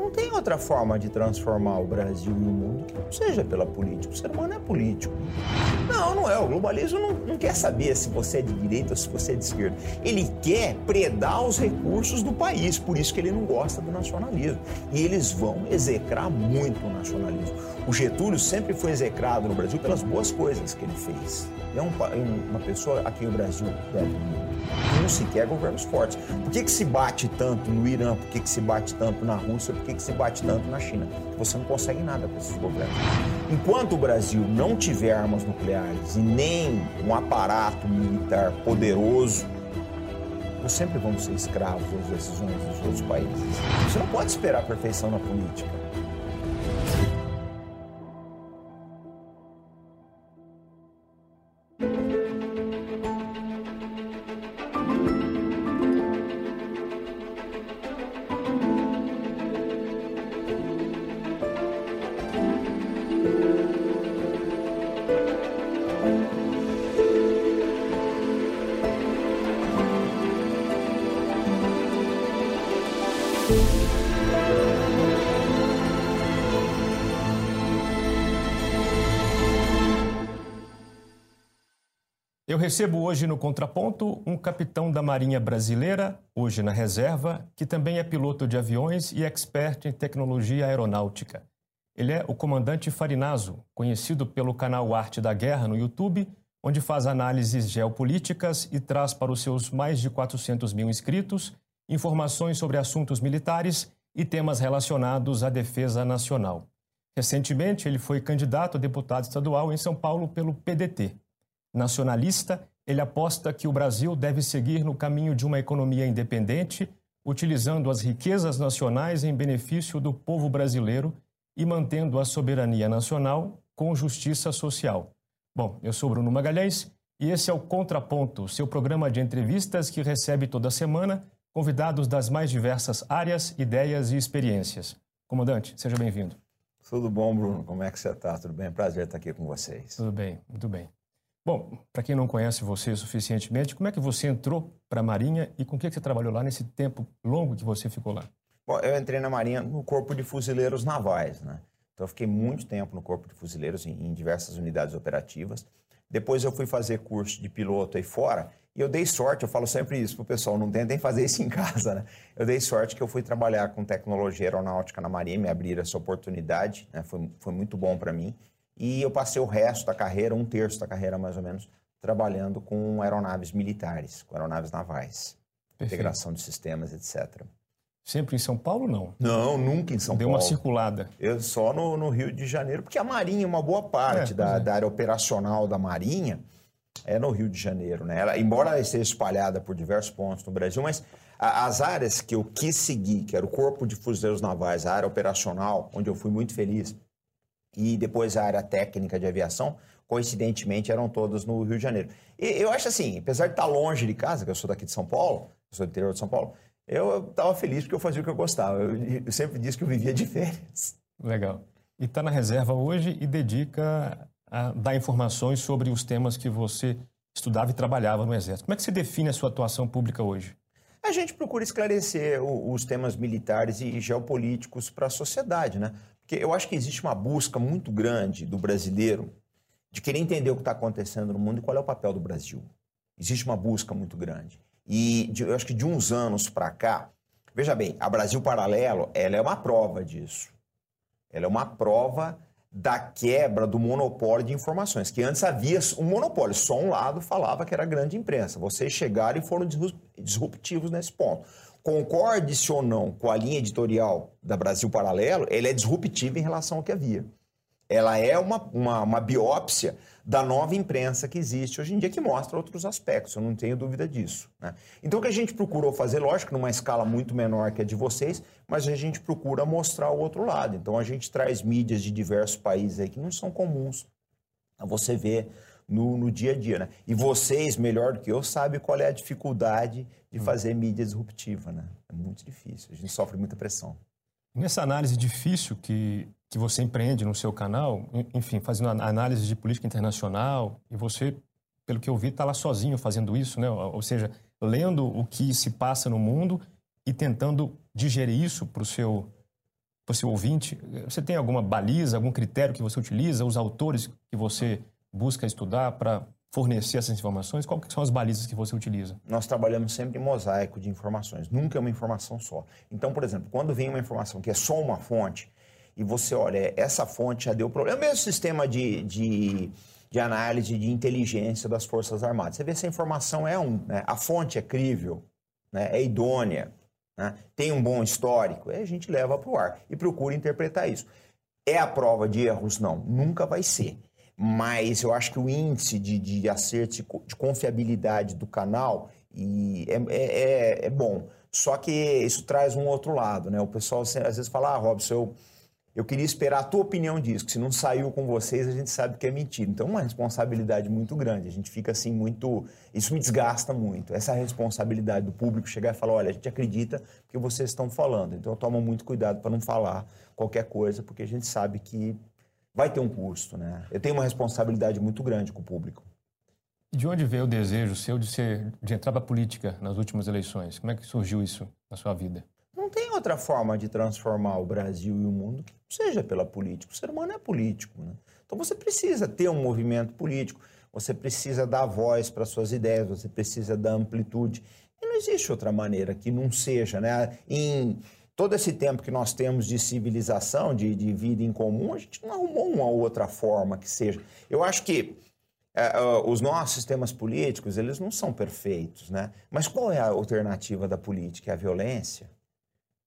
Não tem outra forma de transformar o Brasil e o mundo que não seja pela política. O ser humano é político. Não, não é. O globalismo não, não quer saber se você é de direita ou se você é de esquerda. Ele quer predar os recursos do país, por isso que ele não gosta do nacionalismo. E eles vão execrar muito o nacionalismo. O Getúlio sempre foi execrado no Brasil pelas boas coisas que ele fez. É um, uma pessoa a quem o Brasil deve muito. Não se quer governos fortes. Por que, que se bate tanto no Irã? Por que, que se bate tanto na Rússia? Por que, que se bate tanto na China? Você não consegue nada com esses governos. Enquanto o Brasil não tiver armas nucleares e nem um aparato militar poderoso, nós sempre vamos ser escravos das decisões dos outros países. Você não pode esperar a perfeição na política. Recebo hoje no Contraponto um capitão da Marinha Brasileira, hoje na reserva, que também é piloto de aviões e expert em tecnologia aeronáutica. Ele é o comandante Farinazo, conhecido pelo canal Arte da Guerra no YouTube, onde faz análises geopolíticas e traz para os seus mais de 400 mil inscritos informações sobre assuntos militares e temas relacionados à defesa nacional. Recentemente, ele foi candidato a deputado estadual em São Paulo pelo PDT. Nacionalista, ele aposta que o Brasil deve seguir no caminho de uma economia independente, utilizando as riquezas nacionais em benefício do povo brasileiro e mantendo a soberania nacional com justiça social. Bom, eu sou Bruno Magalhães e esse é o Contraponto, seu programa de entrevistas que recebe toda semana convidados das mais diversas áreas, ideias e experiências. Comandante, seja bem-vindo. Tudo bom, Bruno? Como é que você está? Tudo bem? Prazer estar aqui com vocês. Tudo bem, muito bem. Bom, para quem não conhece você suficientemente, como é que você entrou para a Marinha e com o que você trabalhou lá nesse tempo longo que você ficou lá? Bom, eu entrei na Marinha no Corpo de Fuzileiros Navais, né? Então eu fiquei muito tempo no Corpo de Fuzileiros em, em diversas unidades operativas. Depois eu fui fazer curso de piloto aí fora e eu dei sorte, eu falo sempre isso pro pessoal, não tentem fazer isso em casa, né? Eu dei sorte que eu fui trabalhar com tecnologia aeronáutica na Marinha, me abriram essa oportunidade, né? Foi, foi muito bom para mim. E eu passei o resto da carreira, um terço da carreira mais ou menos, trabalhando com aeronaves militares, com aeronaves navais, Perfeito. integração de sistemas, etc. Sempre em São Paulo, não? Não, nunca em São Deu Paulo. Deu uma circulada. Eu só no, no, Rio de Janeiro, porque a Marinha, uma boa parte é, da, é. da, área operacional da Marinha é no Rio de Janeiro, né? Ela, embora ela esteja espalhada por diversos pontos no Brasil, mas a, as áreas que eu quis seguir, que era o Corpo de Fuzileiros Navais, a área operacional, onde eu fui muito feliz, e depois a área técnica de aviação, coincidentemente eram todas no Rio de Janeiro. E eu acho assim, apesar de estar longe de casa, que eu sou daqui de São Paulo, eu sou do interior de São Paulo, eu estava feliz porque eu fazia o que eu gostava. Eu, eu sempre disse que eu vivia de férias. Legal. E está na reserva hoje e dedica a dar informações sobre os temas que você estudava e trabalhava no Exército. Como é que você define a sua atuação pública hoje? A gente procura esclarecer os temas militares e geopolíticos para a sociedade, né? Porque eu acho que existe uma busca muito grande do brasileiro de querer entender o que está acontecendo no mundo e qual é o papel do Brasil. Existe uma busca muito grande. E de, eu acho que de uns anos para cá, veja bem, a Brasil Paralelo, ela é uma prova disso. Ela é uma prova da quebra do monopólio de informações, que antes havia um monopólio, só um lado falava que era a grande imprensa. Vocês chegaram e foram disruptivos nesse ponto concorde-se ou não com a linha editorial da Brasil Paralelo, ele é disruptiva em relação ao que havia. Ela é uma, uma, uma, biópsia da nova imprensa que existe hoje em dia, que mostra outros aspectos, eu não tenho dúvida disso. Né? Então, o que a gente procurou fazer, lógico, numa escala muito menor que a de vocês, mas a gente procura mostrar o outro lado. Então, a gente traz mídias de diversos países aí que não são comuns você ver no, no dia a dia. Né? E vocês, melhor do que eu, sabem qual é a dificuldade de hum. fazer mídia disruptiva. Né? É muito difícil, a gente sofre muita pressão. Nessa análise difícil que, que você empreende no seu canal, enfim, fazendo análise de política internacional, e você, pelo que eu vi, está lá sozinho fazendo isso, né? ou seja, lendo o que se passa no mundo e tentando digerir isso para o seu você ouvinte, você tem alguma baliza, algum critério que você utiliza, os autores que você busca estudar para fornecer essas informações? Quais são as balizas que você utiliza? Nós trabalhamos sempre em mosaico de informações, nunca é uma informação só. Então, por exemplo, quando vem uma informação que é só uma fonte, e você olha, essa fonte já deu problema, é o mesmo sistema de, de, de análise de inteligência das Forças Armadas. Você vê se a informação é um, né? a fonte é crível, né? é idônea, né? tem um bom histórico, a gente leva para o ar e procura interpretar isso. É a prova de erros? Não, nunca vai ser mas eu acho que o índice de, de acerto, de confiabilidade do canal e é, é, é, é, bom. Só que isso traz um outro lado, né? O pessoal às vezes fala, ah, Robson, eu, eu queria esperar a tua opinião disso, que se não saiu com vocês, a gente sabe que é mentira. Então é uma responsabilidade muito grande. A gente fica assim muito. Isso me desgasta muito. Essa responsabilidade do público chegar e falar, olha, a gente acredita que vocês estão falando. Então eu tomo muito cuidado para não falar qualquer coisa, porque a gente sabe que vai ter um custo, né? Eu tenho uma responsabilidade muito grande com o público. De onde veio o desejo seu de, ser, de entrar para a política nas últimas eleições? Como é que surgiu isso na sua vida? Não tem outra forma de transformar o Brasil e o mundo que seja pela política. O ser humano é político, né? Então você precisa ter um movimento político, você precisa dar voz para suas ideias, você precisa dar amplitude. E não existe outra maneira que não seja, né? Em todo esse tempo que nós temos de civilização, de, de vida em comum, a gente não arrumou uma outra forma que seja. Eu acho que é, uh, os nossos sistemas políticos, eles não são perfeitos, né? Mas qual é a alternativa da política? É a violência?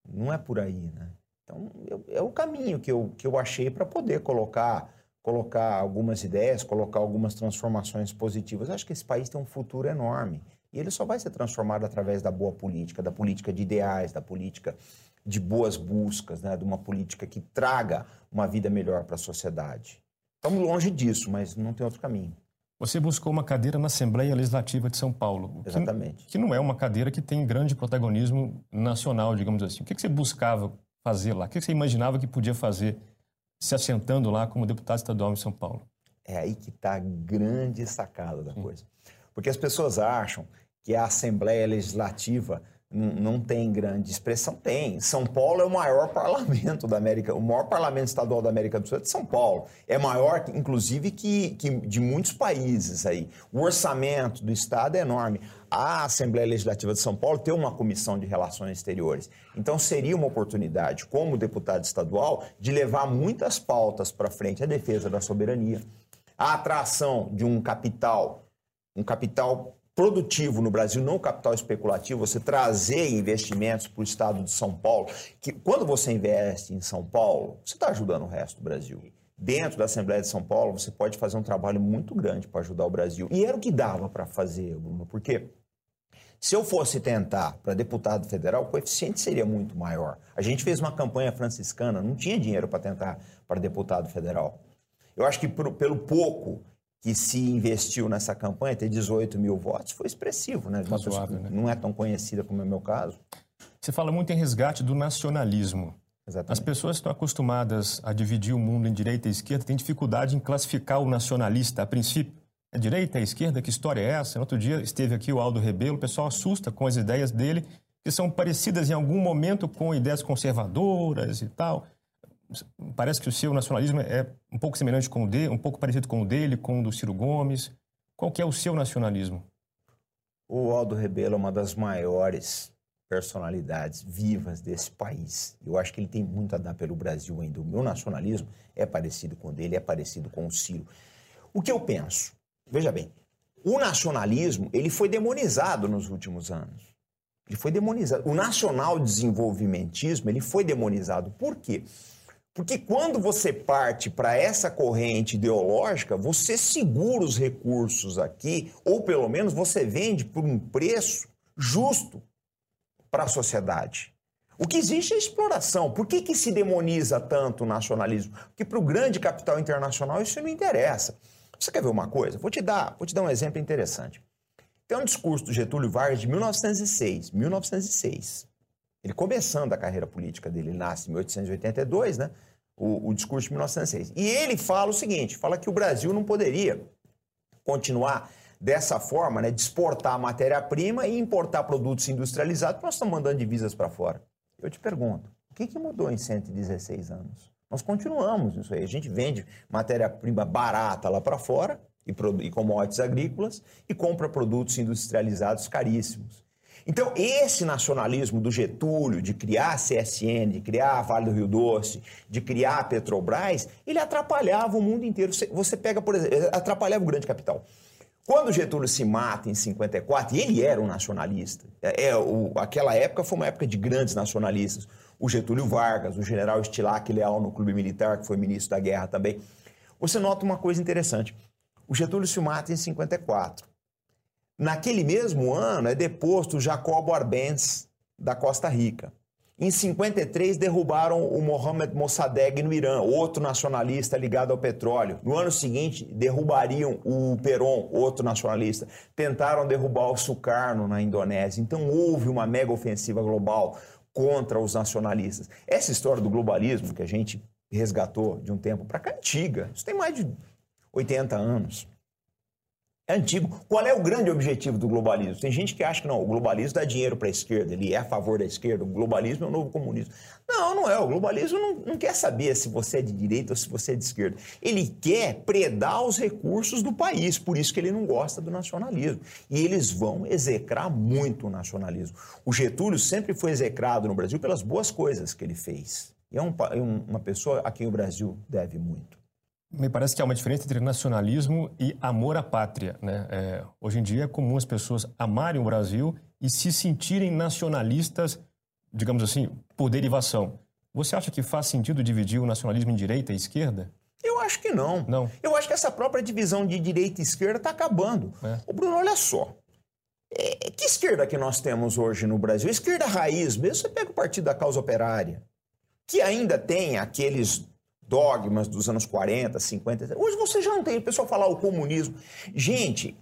Não é por aí, né? Então, eu, é o caminho que eu, que eu achei para poder colocar, colocar algumas ideias, colocar algumas transformações positivas. Acho que esse país tem um futuro enorme. E ele só vai ser transformado através da boa política, da política de ideais, da política de boas buscas, né, de uma política que traga uma vida melhor para a sociedade. Estamos longe disso, mas não tem outro caminho. Você buscou uma cadeira na Assembleia Legislativa de São Paulo. Exatamente. Que, que não é uma cadeira que tem grande protagonismo nacional, digamos assim. O que, que você buscava fazer lá? O que, que você imaginava que podia fazer se assentando lá como deputado estadual em São Paulo? É aí que está a grande sacada da Sim. coisa. Porque as pessoas acham que a Assembleia Legislativa não tem grande expressão? Tem. São Paulo é o maior parlamento da América, o maior parlamento estadual da América do Sul é de São Paulo. É maior, inclusive, que, que de muitos países aí. O orçamento do Estado é enorme. A Assembleia Legislativa de São Paulo tem uma comissão de relações exteriores. Então, seria uma oportunidade, como deputado estadual, de levar muitas pautas para frente a defesa da soberania, a atração de um capital, um capital produtivo no Brasil, não capital especulativo, você trazer investimentos para o estado de São Paulo, que quando você investe em São Paulo, você está ajudando o resto do Brasil. Dentro da Assembleia de São Paulo, você pode fazer um trabalho muito grande para ajudar o Brasil. E era o que dava para fazer, Bruno, porque se eu fosse tentar para deputado federal, o coeficiente seria muito maior. A gente fez uma campanha franciscana, não tinha dinheiro para tentar para deputado federal. Eu acho que por, pelo pouco que se investiu nessa campanha, ter 18 mil votos, foi expressivo, né? Razoável, né? Não é tão conhecida como é o meu caso. Você fala muito em resgate do nacionalismo. Exatamente. As pessoas estão acostumadas a dividir o mundo em direita e esquerda, têm dificuldade em classificar o nacionalista a princípio. É direita, é esquerda, que história é essa? Outro dia esteve aqui o Aldo Rebelo, o pessoal assusta com as ideias dele, que são parecidas em algum momento com ideias conservadoras e tal parece que o seu nacionalismo é um pouco semelhante com o dele, um pouco parecido com o dele, com o do Ciro Gomes. Qual que é o seu nacionalismo? O Aldo Rebelo é uma das maiores personalidades vivas desse país. Eu acho que ele tem muito a dar pelo Brasil ainda. O meu nacionalismo é parecido com o dele, é parecido com o Ciro. O que eu penso? Veja bem, o nacionalismo ele foi demonizado nos últimos anos. Ele foi demonizado. O nacional desenvolvimentismo ele foi demonizado. Por quê? Porque quando você parte para essa corrente ideológica, você segura os recursos aqui, ou pelo menos você vende por um preço justo para a sociedade. O que existe é exploração. Por que, que se demoniza tanto o nacionalismo? Porque para o grande capital internacional isso não interessa. Você quer ver uma coisa? Vou te dar, vou te dar um exemplo interessante. Tem um discurso do Getúlio Vargas de 1906. 1906 ele começando a carreira política dele, ele nasce em 1882, né? O, o, discurso de 1906. E ele fala o seguinte: fala que o Brasil não poderia continuar dessa forma, né, de exportar matéria-prima e importar produtos industrializados, nós estamos mandando divisas para fora. Eu te pergunto, O que, que mudou em 116 anos? Nós continuamos isso aí. A gente vende matéria-prima barata lá para fora e, e commodities agrícolas e compra produtos industrializados caríssimos. Então, esse nacionalismo do Getúlio, de criar a CSN, de criar a Vale do Rio Doce, de criar a Petrobras, ele atrapalhava o mundo inteiro. Você pega, por exemplo, atrapalhava o grande capital. Quando Getúlio se mata em 54, e ele era um nacionalista, é, é, o, aquela época foi uma época de grandes nacionalistas. O Getúlio Vargas, o general Estilac Leal no Clube Militar, que foi ministro da Guerra também. Você nota uma coisa interessante. O Getúlio se mata em 54. Naquele mesmo ano é deposto Jacobo Arbenz, da Costa Rica. Em 53, derrubaram o Mohamed Mossadegh no Irã, outro nacionalista ligado ao petróleo. No ano seguinte, derrubariam o Peron, outro nacionalista. Tentaram derrubar o Sukarno na Indonésia. Então houve uma mega ofensiva global contra os nacionalistas. Essa história do globalismo que a gente resgatou de um tempo para cá é antiga. Isso tem mais de 80 anos. É antigo. Qual é o grande objetivo do globalismo? Tem gente que acha que não, o globalismo dá dinheiro para a esquerda, ele é a favor da esquerda, o globalismo é o novo comunismo. Não, não é. O globalismo não, não quer saber se você é de direita ou se você é de esquerda. Ele quer predar os recursos do país, por isso que ele não gosta do nacionalismo. E eles vão execrar muito o nacionalismo. O Getúlio sempre foi execrado no Brasil pelas boas coisas que ele fez. E é um, é uma pessoa a quem o Brasil deve muito. Me parece que há uma diferença entre nacionalismo e amor à pátria. Né? É, hoje em dia é comum as pessoas amarem o Brasil e se sentirem nacionalistas, digamos assim, por derivação. Você acha que faz sentido dividir o nacionalismo em direita e esquerda? Eu acho que não. Não. Eu acho que essa própria divisão de direita e esquerda está acabando. É. O Bruno, olha só. É, que esquerda que nós temos hoje no Brasil? Esquerda raiz mesmo. Você pega o Partido da Causa Operária, que ainda tem aqueles dogmas dos anos 40, 50. Hoje você já não tem. O pessoal falar o comunismo. Gente,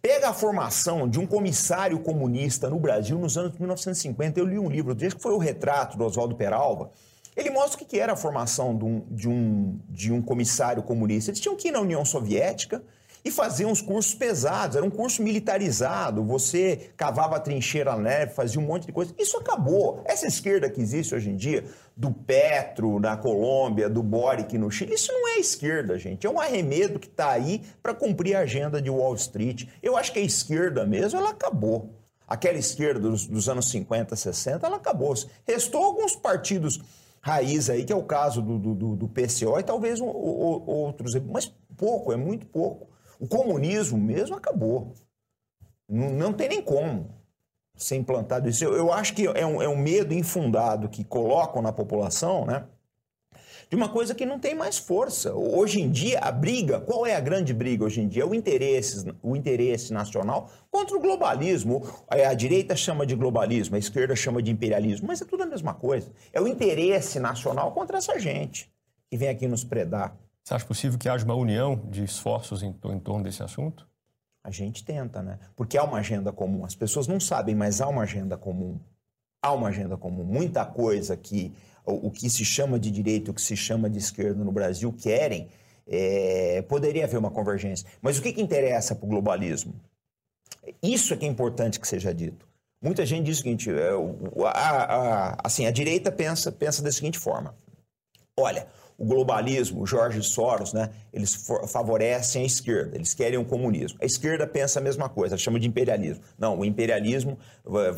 pega a formação de um comissário comunista no Brasil nos anos 1950. Eu li um livro, desde que foi o retrato do Oswaldo Peralva. Ele mostra o que era a formação de um, de, um, de um comissário comunista. Eles tinham que ir na União Soviética, e faziam uns cursos pesados, era um curso militarizado, você cavava a trincheira na neve, fazia um monte de coisa. Isso acabou. Essa esquerda que existe hoje em dia, do Petro na Colômbia, do Boric no Chile, isso não é esquerda, gente. É um arremedo que está aí para cumprir a agenda de Wall Street. Eu acho que a esquerda mesmo, ela acabou. Aquela esquerda dos, dos anos 50, 60, ela acabou. Restou alguns partidos raiz aí, que é o caso do, do, do PCO e talvez um, outros, mas pouco, é muito pouco. O comunismo mesmo acabou. Não, não tem nem como ser implantado isso. Eu, eu acho que é um, é um medo infundado que colocam na população, né? de uma coisa que não tem mais força. Hoje em dia, a briga, qual é a grande briga hoje em dia? É o interesse, o interesse nacional contra o globalismo. A direita chama de globalismo, a esquerda chama de imperialismo, mas é tudo a mesma coisa. É o interesse nacional contra essa gente que vem aqui nos predar. Você acha possível que haja uma união de esforços em, em torno desse assunto? A gente tenta, né? Porque há uma agenda comum. As pessoas não sabem, mas há uma agenda comum. Há uma agenda comum. Muita coisa que o, o que se chama de direita, o que se chama de esquerda no Brasil querem, é, poderia haver uma convergência. Mas o que, que interessa para o globalismo? Isso é que é importante que seja dito. Muita gente diz o seguinte: é, a, a, assim, a direita pensa, pensa da seguinte forma: olha, o globalismo, Jorge Soros, né, eles favorecem a esquerda, eles querem o comunismo. A esquerda pensa a mesma coisa, chama de imperialismo. Não, o imperialismo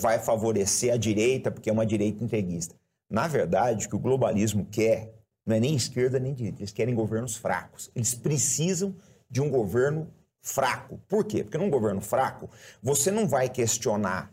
vai favorecer a direita porque é uma direita entreguista. Na verdade, o que o globalismo quer não é nem esquerda nem direita, eles querem governos fracos. Eles precisam de um governo fraco. Por quê? Porque num governo fraco, você não vai questionar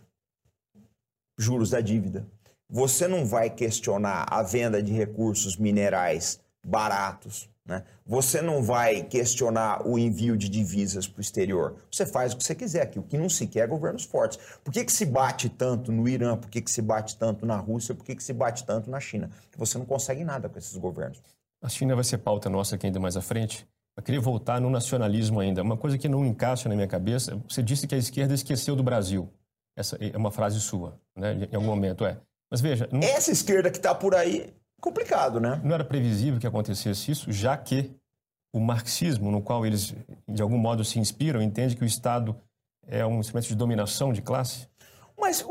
juros da dívida, você não vai questionar a venda de recursos minerais baratos. Né? Você não vai questionar o envio de divisas para o exterior. Você faz o que você quiser, que o que não se quer é governos fortes. Por que, que se bate tanto no Irã? Por que, que se bate tanto na Rússia? Por que, que se bate tanto na China? Porque você não consegue nada com esses governos. A China vai ser pauta nossa aqui ainda mais à frente. Eu queria voltar no nacionalismo ainda. Uma coisa que não encaixa na minha cabeça, você disse que a esquerda esqueceu do Brasil. Essa é uma frase sua, né? em algum momento é. Mas veja... Não... Essa esquerda que está por aí complicado, né? Não era previsível que acontecesse isso, já que o marxismo, no qual eles, de algum modo, se inspiram, entende que o Estado é um instrumento de dominação de classe? Mas...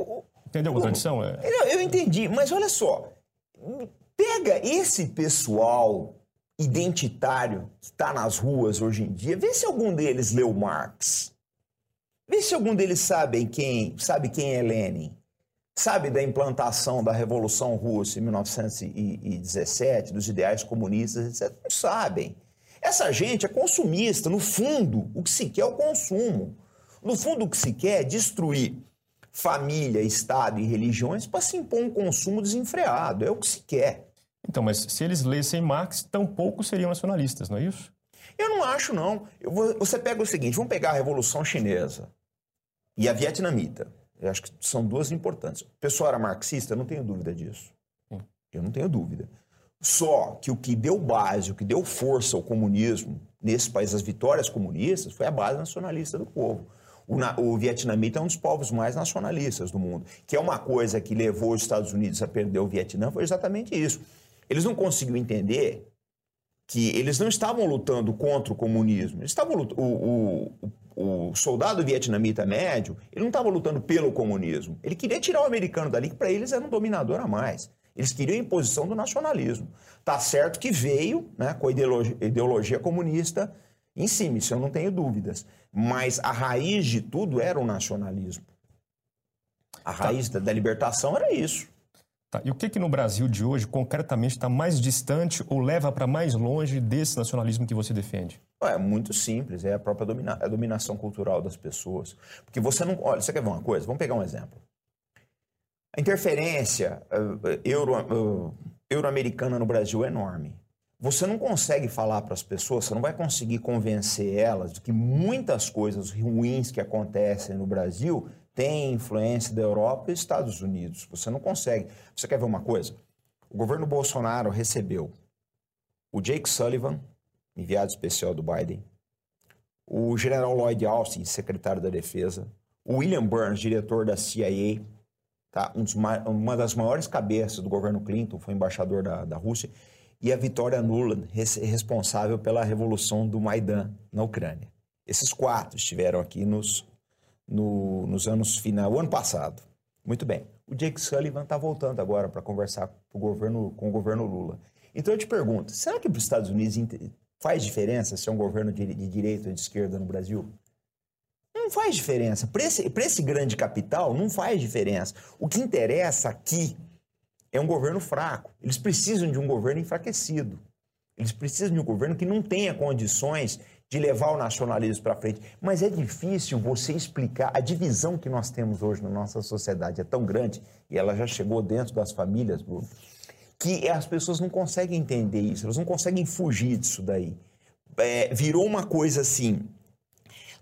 Entendeu a contradição? É... Eu, eu entendi, mas olha só. pega esse pessoal identitário que está nas ruas hoje em dia, vê se algum deles leu Marx. Vê se algum deles sabe quem, sabe quem é Lenin. Sabe da implantação da Revolução Russa em 1917, dos ideais comunistas, etc. Não sabem. Essa gente é consumista. No fundo, o que se quer é o consumo. No fundo, o que se quer é destruir família, Estado e religiões para se impor um consumo desenfreado. É o que se quer. Então, mas se eles lessem Marx, tampouco seriam nacionalistas, não é isso? Eu não acho, não. Vou, você pega o seguinte: vamos pegar a Revolução Chinesa e a vietnamita. Eu acho que são duas importantes. O pessoal era marxista, eu não tenho dúvida disso. Eu não tenho dúvida. Só que o que deu base, o que deu força ao comunismo nesse país, as vitórias comunistas, foi a base nacionalista do povo. O, na, o vietnamita é um dos povos mais nacionalistas do mundo, que é uma coisa que levou os Estados Unidos a perder o Vietnã, foi exatamente isso. Eles não conseguiram entender que eles não estavam lutando contra o comunismo, eles estavam o, o, o soldado vietnamita médio, ele não estava lutando pelo comunismo. Ele queria tirar o americano dali, que para eles era um dominador a mais. Eles queriam a imposição do nacionalismo. Tá certo que veio né, com a ideologia, ideologia comunista em cima, isso eu não tenho dúvidas. Mas a raiz de tudo era o nacionalismo. A tá. raiz tá. da, da libertação era isso. Tá. E o que, que no Brasil de hoje, concretamente, está mais distante ou leva para mais longe desse nacionalismo que você defende? É muito simples, é a própria domina a dominação cultural das pessoas. Porque você não. Olha, você quer ver uma coisa? Vamos pegar um exemplo. A interferência uh, euro, uh, euro-americana no Brasil é enorme. Você não consegue falar para as pessoas, você não vai conseguir convencer elas de que muitas coisas ruins que acontecem no Brasil têm influência da Europa e Estados Unidos. Você não consegue. Você quer ver uma coisa? O governo Bolsonaro recebeu o Jake Sullivan, enviado especial do Biden, o general Lloyd Austin, secretário da Defesa, o William Burns, diretor da CIA, tá? Um uma das maiores cabeças do governo Clinton, foi embaixador da, da Rússia, e a Vitória Nuland, responsável pela revolução do Maidan na Ucrânia. Esses quatro estiveram aqui nos, no, nos anos final, o ano passado. Muito bem. O Jake Sullivan está voltando agora para conversar com o, governo, com o governo Lula. Então eu te pergunto, será que para os Estados Unidos faz diferença se é um governo de, de direita ou de esquerda no Brasil? Não faz diferença. Para esse, esse grande capital, não faz diferença. O que interessa aqui é um governo fraco. Eles precisam de um governo enfraquecido. Eles precisam de um governo que não tenha condições de levar o nacionalismo para frente. Mas é difícil você explicar a divisão que nós temos hoje na nossa sociedade. É tão grande, e ela já chegou dentro das famílias, Bruno, que as pessoas não conseguem entender isso, elas não conseguem fugir disso daí. É, virou uma coisa assim,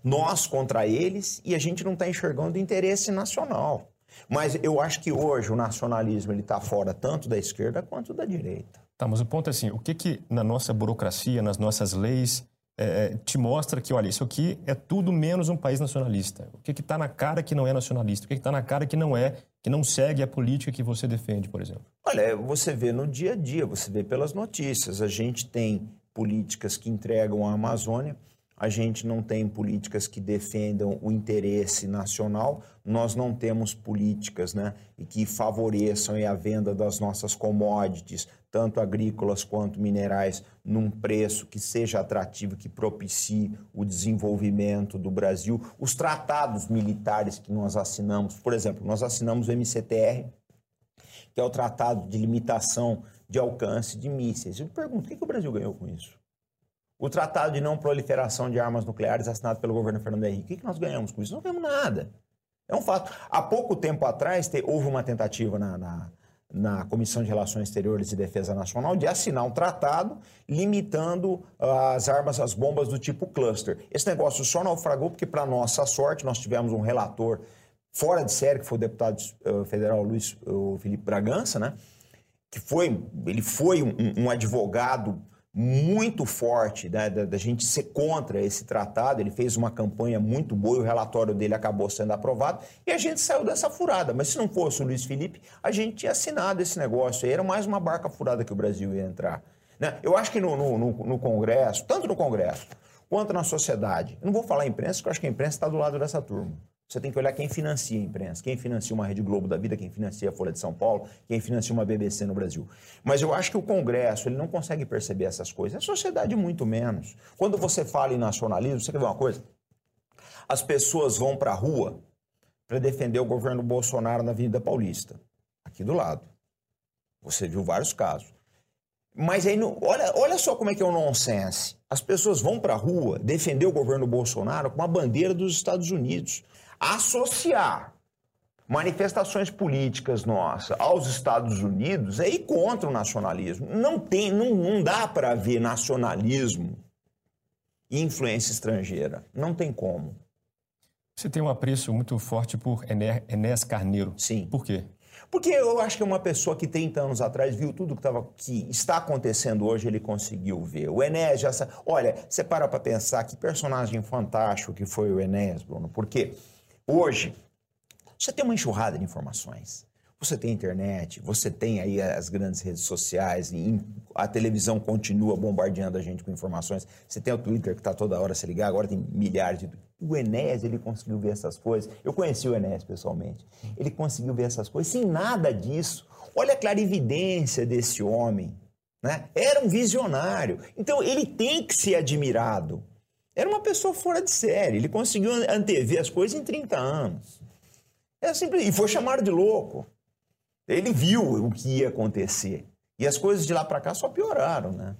nós contra eles, e a gente não está enxergando o interesse nacional. Mas eu acho que hoje o nacionalismo está fora tanto da esquerda quanto da direita. Tá, mas o ponto é assim, o que que na nossa burocracia, nas nossas leis, é, é te mostra que, olha, isso aqui é tudo menos um país nacionalista? O que está na cara que não é nacionalista? O que está na cara que não é, que não segue a política que você defende, por exemplo? Olha, você vê no dia a dia, você vê pelas notícias. A gente tem políticas que entregam a Amazônia, a gente não tem políticas que defendam o interesse nacional, nós não temos políticas né, que favoreçam a venda das nossas commodities, tanto agrícolas quanto minerais, num preço que seja atrativo, que propicie o desenvolvimento do Brasil. Os tratados militares que nós assinamos, por exemplo, nós assinamos o MCTR, que é o Tratado de Limitação de Alcance de Mísseis. Eu pergunto, o que, o Brasil ganhou com isso? O Tratado de Não Proliferação de Armas Nucleares, assinado pelo governo Fernando Henrique. O que nós ganhamos com isso? Não ganhamos nada. É um fato. Há pouco tempo atrás, houve uma tentativa na, na, na, Comissão de Relações Exteriores e Defesa Nacional de assinar um tratado limitando as armas, as bombas do tipo cluster. Esse negócio só naufragou porque, para nossa sorte, nós tivemos um relator fora de série, que foi o deputado uh, federal Luiz Felipe Bragança, né? que foi, ele foi um, um advogado muito forte né, da, da, gente ser contra esse tratado. Ele fez uma campanha muito boa, o relatório dele acabou sendo aprovado e a gente saiu dessa furada. Mas se não fosse o Luiz Felipe, a gente tinha assinado esse negócio. Era mais uma barca furada que o Brasil ia entrar. Né? Eu acho que no, no, no, no Congresso, tanto no Congresso quanto na sociedade, eu não vou falar imprensa, porque eu acho que a imprensa está do lado dessa turma. Você tem que olhar quem financia a imprensa, quem financia uma Rede Globo da vida, quem financia a Folha de São Paulo, quem financia uma BBC no Brasil. Mas eu acho que o Congresso ele não consegue perceber essas coisas. A sociedade muito menos. Quando você fala em nacionalismo, você quer ver uma coisa? As pessoas vão para a rua para defender o governo Bolsonaro na Avenida Paulista, aqui do lado. Você viu vários casos. Mas aí, olha, olha só como é que é o nonsense. As pessoas vão para a rua defender o governo Bolsonaro com a bandeira dos Estados Unidos associar manifestações políticas nossas aos Estados Unidos é ir contra o nacionalismo. Não tem, não, não dá para ver nacionalismo e influência estrangeira. Não tem como. Você tem um apreço muito forte por Enéas Carneiro. Sim. Por quê? Porque eu acho que é uma pessoa que 30 anos atrás viu tudo que, tava, que está acontecendo hoje, ele conseguiu ver. O Enéas já... Olha, você para para pensar que personagem fantástico que foi o Enéas, Bruno. Porque Hoje, você tem uma enxurrada de informações. Você tem internet, você tem aí as grandes redes sociais, a televisão continua bombardeando a gente com informações. Você tem o Twitter que está toda hora se ligar, agora tem milhares de. O Enéas, ele conseguiu ver essas coisas. Eu conheci o Enéas pessoalmente. Ele conseguiu ver essas coisas sem nada disso. Olha a clarividência desse homem. Né? Era um visionário. Então, ele tem que ser admirado. Era uma pessoa fora de série. Ele conseguiu antever as coisas em 30 anos. É simples. E foi chamado de louco. Ele viu o que ia acontecer. E as coisas de lá para cá só pioraram, né?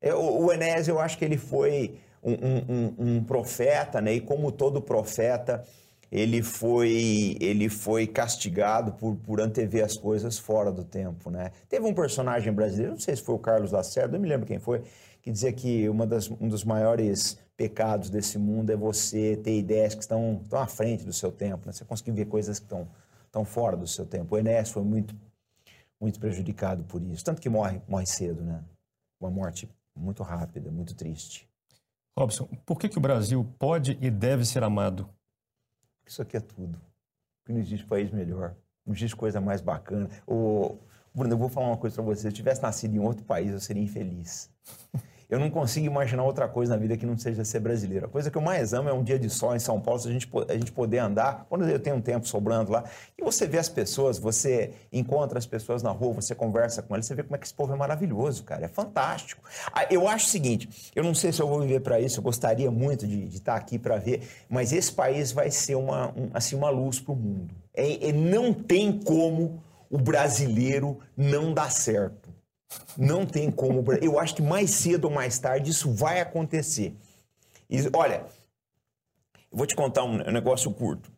É, o, o eu acho que ele foi um, um, um, profeta, né? E como todo profeta, ele foi, ele foi castigado por, por antever as coisas fora do tempo, né? Teve um personagem brasileiro, não sei se foi o Carlos Lacerda, não me lembro quem foi, que dizia que uma das, um dos maiores pecados desse mundo é você ter ideias que estão, estão à frente do seu tempo, né? você conseguir ver coisas que estão, estão fora do seu tempo. O Enéas foi muito, muito prejudicado por isso, tanto que morre, morre cedo, né? Uma morte muito rápida, muito triste. Robson, por que, que o Brasil pode e deve ser amado? Isso aqui é tudo. Porque não existe país melhor, não existe coisa mais bacana. O... Bruno, eu vou falar uma coisa para você. Se eu tivesse nascido em outro país, eu seria infeliz. Eu não consigo imaginar outra coisa na vida que não seja ser brasileiro. A coisa que eu mais amo é um dia de sol em São Paulo, se a gente, a gente poder andar, quando eu tenho um tempo sobrando lá, e você vê as pessoas, você encontra as pessoas na rua, você conversa com elas, você vê como é que esse povo é maravilhoso, cara, é fantástico. Ah, eu acho o seguinte, eu não sei se eu vou viver para isso, eu gostaria muito de, de estar aqui para ver, mas esse país vai ser uma, um, assim, uma luz para o mundo. É, é, não tem como o brasileiro não dar certo. Não tem como. Eu acho que mais cedo ou mais tarde isso vai acontecer. E, olha, vou te contar um negócio curto.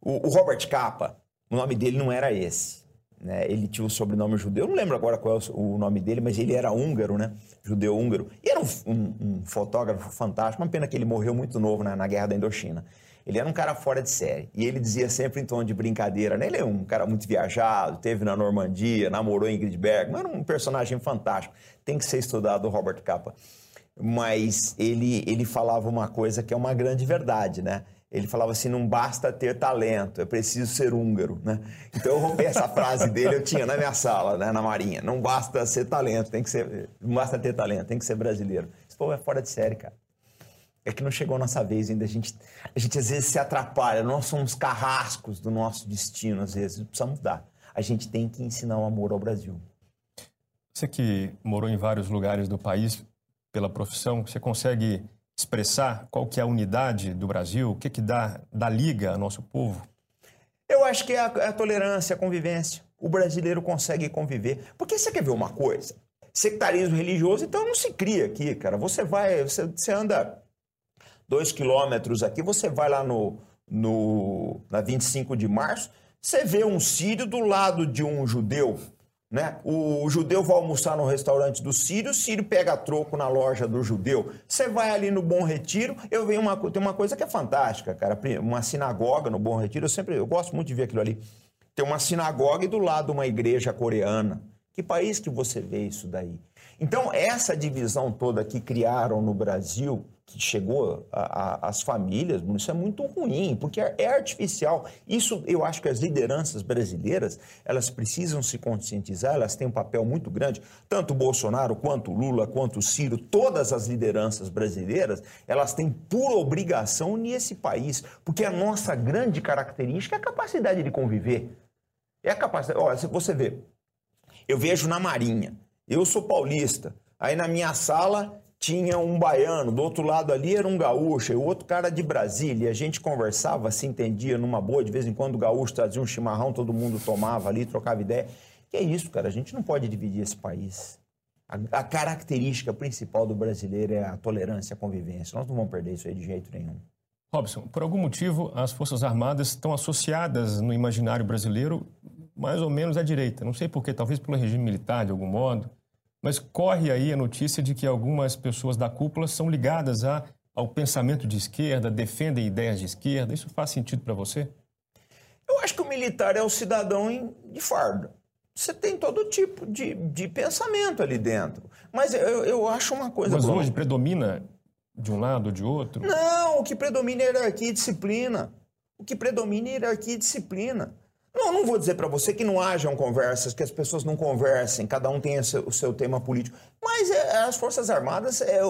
O, o Robert Capa, o nome dele não era esse. Né? Ele tinha o sobrenome judeu, eu não lembro agora qual é o nome dele, mas ele era húngaro, né? Judeu húngaro. E era um, um, um fotógrafo fantástico, uma pena que ele morreu muito novo né? na Guerra da Indochina. Ele era um cara fora de série. E ele dizia sempre em tom de brincadeira, né? Ele é um cara muito viajado, teve na Normandia, namorou Ingrid Bergman, era um personagem fantástico. Tem que ser estudado o Robert Capa. Mas ele, ele falava uma coisa que é uma grande verdade, né? Ele falava assim: não basta ter talento, é preciso ser húngaro, né? Então eu rompei essa frase dele, eu tinha na minha sala, né, na Marinha. Não basta ser talento, tem que ser. Não basta ter talento, tem que ser brasileiro. Esse povo é fora de série, cara é que não chegou a nossa vez ainda. A gente, a gente às vezes se atrapalha, nós somos carrascos do nosso destino, às vezes, precisa mudar. A gente tem que ensinar o amor ao Brasil. Você que morou em vários lugares do país pela profissão, você consegue expressar qual que é a unidade do Brasil? O que, que dá, dá liga ao nosso povo? Eu acho que é a, é a tolerância, a convivência. O brasileiro consegue conviver. Porque você quer ver uma coisa? Sectarismo religioso, então não se cria aqui, cara. Você vai, você, você anda dois quilômetros aqui, você vai lá no, no, na 25 de março, você vê um sírio do lado de um judeu. Né? O, judeu vai almoçar no restaurante do sírio, o sírio pega troco na loja do judeu. Você vai ali no Bom Retiro, eu vejo uma, tem uma coisa que é fantástica, cara. Uma sinagoga no Bom Retiro, eu sempre eu gosto muito de ver aquilo ali. Tem uma sinagoga e do lado uma igreja coreana. Que país que você vê isso daí? Então, essa divisão toda que criaram no Brasil, que chegou às famílias, isso é muito ruim, porque é, é artificial. Isso eu acho que as lideranças brasileiras, elas precisam se conscientizar, elas têm um papel muito grande, tanto Bolsonaro, quanto Lula, quanto Ciro, todas as lideranças brasileiras, elas têm pura obrigação nesse país, porque a nossa grande característica é a capacidade de conviver. É a capacidade. Olha, se você vê, eu vejo na Marinha, eu sou paulista. Aí na minha sala tinha um baiano, do outro lado ali era um gaúcho, e o outro cara de Brasília. A gente conversava, se entendia numa boa, de vez em quando o gaúcho trazia um chimarrão, todo mundo tomava ali, trocava ideia. Que é isso, cara, a gente não pode dividir esse país. A, a característica principal do brasileiro é a tolerância, a convivência. Nós não vamos perder isso aí de jeito nenhum. Robson, por algum motivo, as Forças Armadas estão associadas no imaginário brasileiro mais ou menos à direita. Não sei porquê, talvez pelo regime militar, de algum modo. Mas corre aí a notícia de que algumas pessoas da cúpula são ligadas a, ao pensamento de esquerda, defendem ideias de esquerda. Isso faz sentido para você? Eu acho que o militar é o cidadão de farda. Você tem todo tipo de, de pensamento ali dentro. Mas eu, eu acho uma coisa. Mas hoje predomina de um lado ou de outro? Não, o que predomina é hierarquia e disciplina. O que predomina é hierarquia e disciplina. Não, não vou dizer para você que não hajam conversas, que as pessoas não conversem, cada um tem o seu tema político. Mas é, as Forças Armadas é,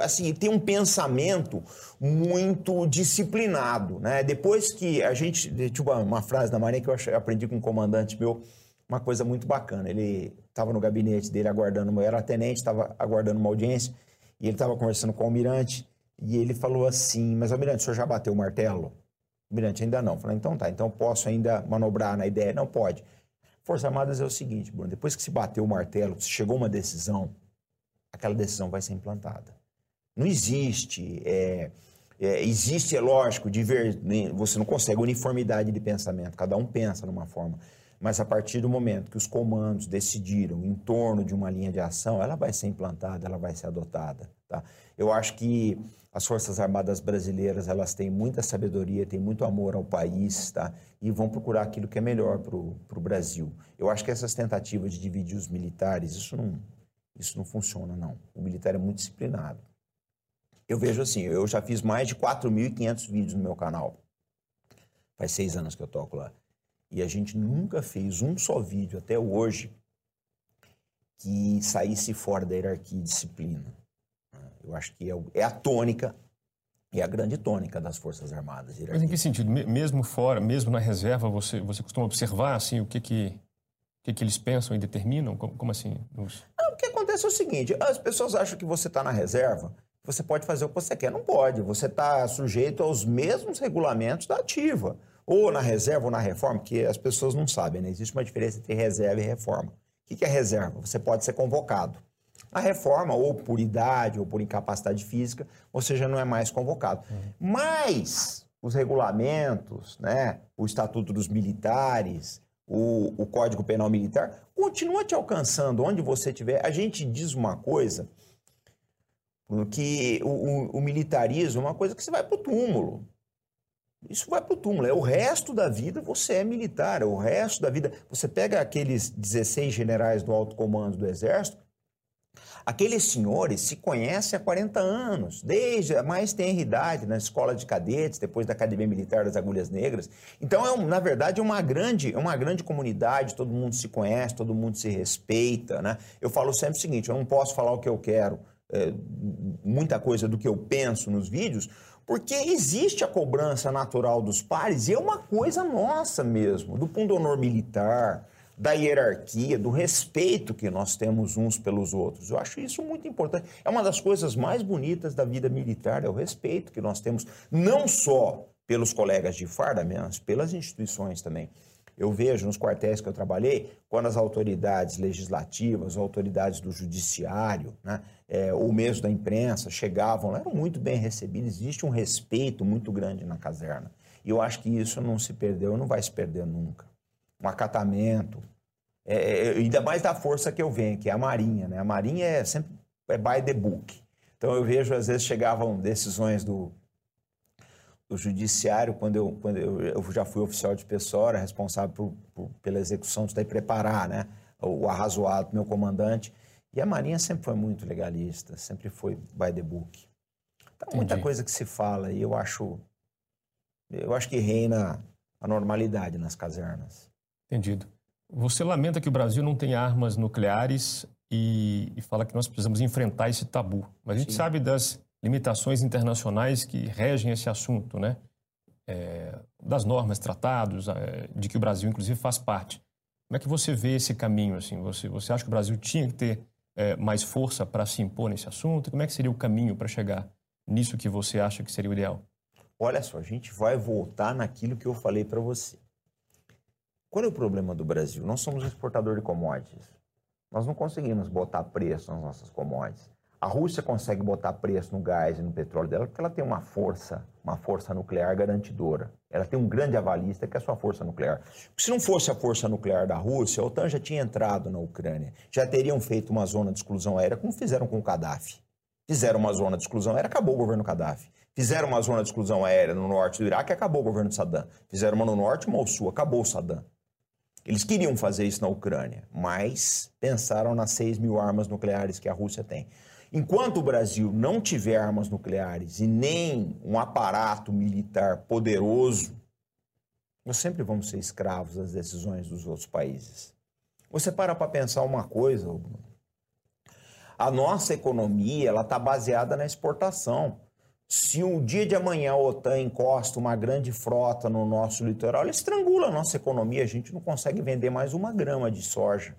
assim, tem um pensamento muito disciplinado. Né? Depois que a gente. Tipo, uma frase da Marinha que eu aprendi com um comandante meu, uma coisa muito bacana. Ele estava no gabinete dele aguardando, eu era tenente, estava aguardando uma audiência, e ele estava conversando com o almirante, e ele falou assim: Mas, almirante, o senhor já bateu o martelo? Mirante, ainda não. Falei, então tá, então posso ainda manobrar na ideia? Não pode. Forças Armadas é o seguinte, Bruno, depois que se bateu o martelo, se chegou uma decisão, aquela decisão vai ser implantada. Não existe, é, é, existe, é lógico, diver, você não consegue uniformidade de pensamento, cada um pensa numa forma, mas a partir do momento que os comandos decidiram em torno de uma linha de ação, ela vai ser implantada, ela vai ser adotada. Tá? Eu acho que as Forças Armadas brasileiras elas têm muita sabedoria, têm muito amor ao país, tá? E vão procurar aquilo que é melhor para o Brasil. Eu acho que essas tentativas de dividir os militares, isso não, isso não funciona, não. O militar é muito disciplinado. Eu vejo assim, eu já fiz mais de 4.500 vídeos no meu canal. Faz seis anos que eu toco lá. E a gente nunca fez um só vídeo até hoje que saísse fora da hierarquia e disciplina. Eu acho que é, é a tônica, é a grande tônica das Forças Armadas. Mas em que sentido? Mesmo fora, mesmo na reserva, você, você costuma observar assim, o que, que, o que, que eles pensam e determinam? Como, como assim? Nos... Não, o que acontece é o seguinte, as pessoas acham que você está na reserva, você pode fazer o que você quer. Não pode. Você está sujeito aos mesmos regulamentos da ativa. Ou na reserva ou na reforma, que as pessoas não sabem, né? Existe uma diferença entre reserva e reforma. O que é reserva? Você pode ser convocado. A reforma, ou por idade, ou por incapacidade física, você já não é mais convocado. Uhum. Mas os regulamentos, né, o Estatuto dos Militares, o, o Código Penal Militar, continua te alcançando onde você estiver. A gente diz uma coisa, que o, o, o militarismo é uma coisa que você vai para o túmulo. Isso vai para o túmulo. É o resto da vida você é militar. É o resto da vida. Você pega aqueles 16 generais do alto comando do Exército, Aqueles senhores se conhecem há 40 anos, desde a mais tenra idade, na escola de cadetes, depois da Academia Militar das Agulhas Negras. Então, é, na verdade, é uma grande, é uma grande comunidade, todo mundo se conhece, todo mundo se respeita. Né? Eu falo sempre o seguinte: eu não posso falar o que eu quero, é, muita coisa do que eu penso nos vídeos, porque existe a cobrança natural dos pares e é uma coisa nossa mesmo, do pundonor militar da hierarquia, do respeito que nós temos uns pelos outros. Eu acho isso muito importante. É uma das coisas mais bonitas da vida militar, é o respeito que nós temos, não só pelos colegas de farda, mas pelas instituições também. Eu vejo nos quartéis que eu trabalhei, quando as autoridades legislativas, autoridades do judiciário, né, é, ou mesmo da imprensa, chegavam, eram muito bem recebidos, existe um respeito muito grande na caserna. E eu acho que isso não se perdeu, não vai se perder nunca um acatamento. É, é, ainda mais da força que eu venho, que é a Marinha. Né? A Marinha é sempre é by the book. Então eu vejo, às vezes, chegavam decisões do, do judiciário, quando, eu, quando eu, eu já fui oficial de pessoa, responsável por, por, pela execução, de preparar né? o arrazoado, meu comandante. E a Marinha sempre foi muito legalista, sempre foi by the book. Então, Entendi. muita coisa que se fala e eu acho, eu acho que reina a normalidade nas casernas. Entendido. Você lamenta que o Brasil não tem armas nucleares e, e fala que nós precisamos enfrentar esse tabu. Mas a gente Sim. sabe das limitações internacionais que regem esse assunto, né? É, das normas, tratados, é, de que o Brasil, inclusive, faz parte. Como é que você vê esse caminho? Assim? Você, você acha que o Brasil tinha que ter é, mais força para se impor nesse assunto? Como é que seria o caminho para chegar nisso que você acha que seria o ideal? Olha só, a gente vai voltar naquilo que eu falei para você. Qual é o problema do Brasil? Nós somos exportador de commodities. Nós não conseguimos botar preço nas nossas commodities. A Rússia consegue botar preço no gás e no petróleo dela porque ela tem uma força, uma força nuclear garantidora. Ela tem um grande avalista que é a sua força nuclear. Porque se não fosse a força nuclear da Rússia, a OTAN já tinha entrado na Ucrânia. Já teriam feito uma zona de exclusão aérea como fizeram com o Gaddafi. Fizeram uma zona de exclusão aérea, acabou o governo Gaddafi. Fizeram uma zona de exclusão aérea no norte do Iraque, acabou o governo Saddam. Fizeram uma no norte, uma sul, acabou o Saddam. Eles queriam fazer isso na Ucrânia, mas pensaram nas 6 mil armas nucleares que a Rússia tem. Enquanto o Brasil não tiver armas nucleares e nem um aparato militar poderoso, nós sempre vamos ser escravos das decisões dos outros países. Você para para pensar uma coisa, a nossa economia ela está baseada na exportação. Se um dia de amanhã a OTAN encosta uma grande frota no nosso litoral, ela estrangula a nossa economia, a gente não consegue vender mais uma grama de soja.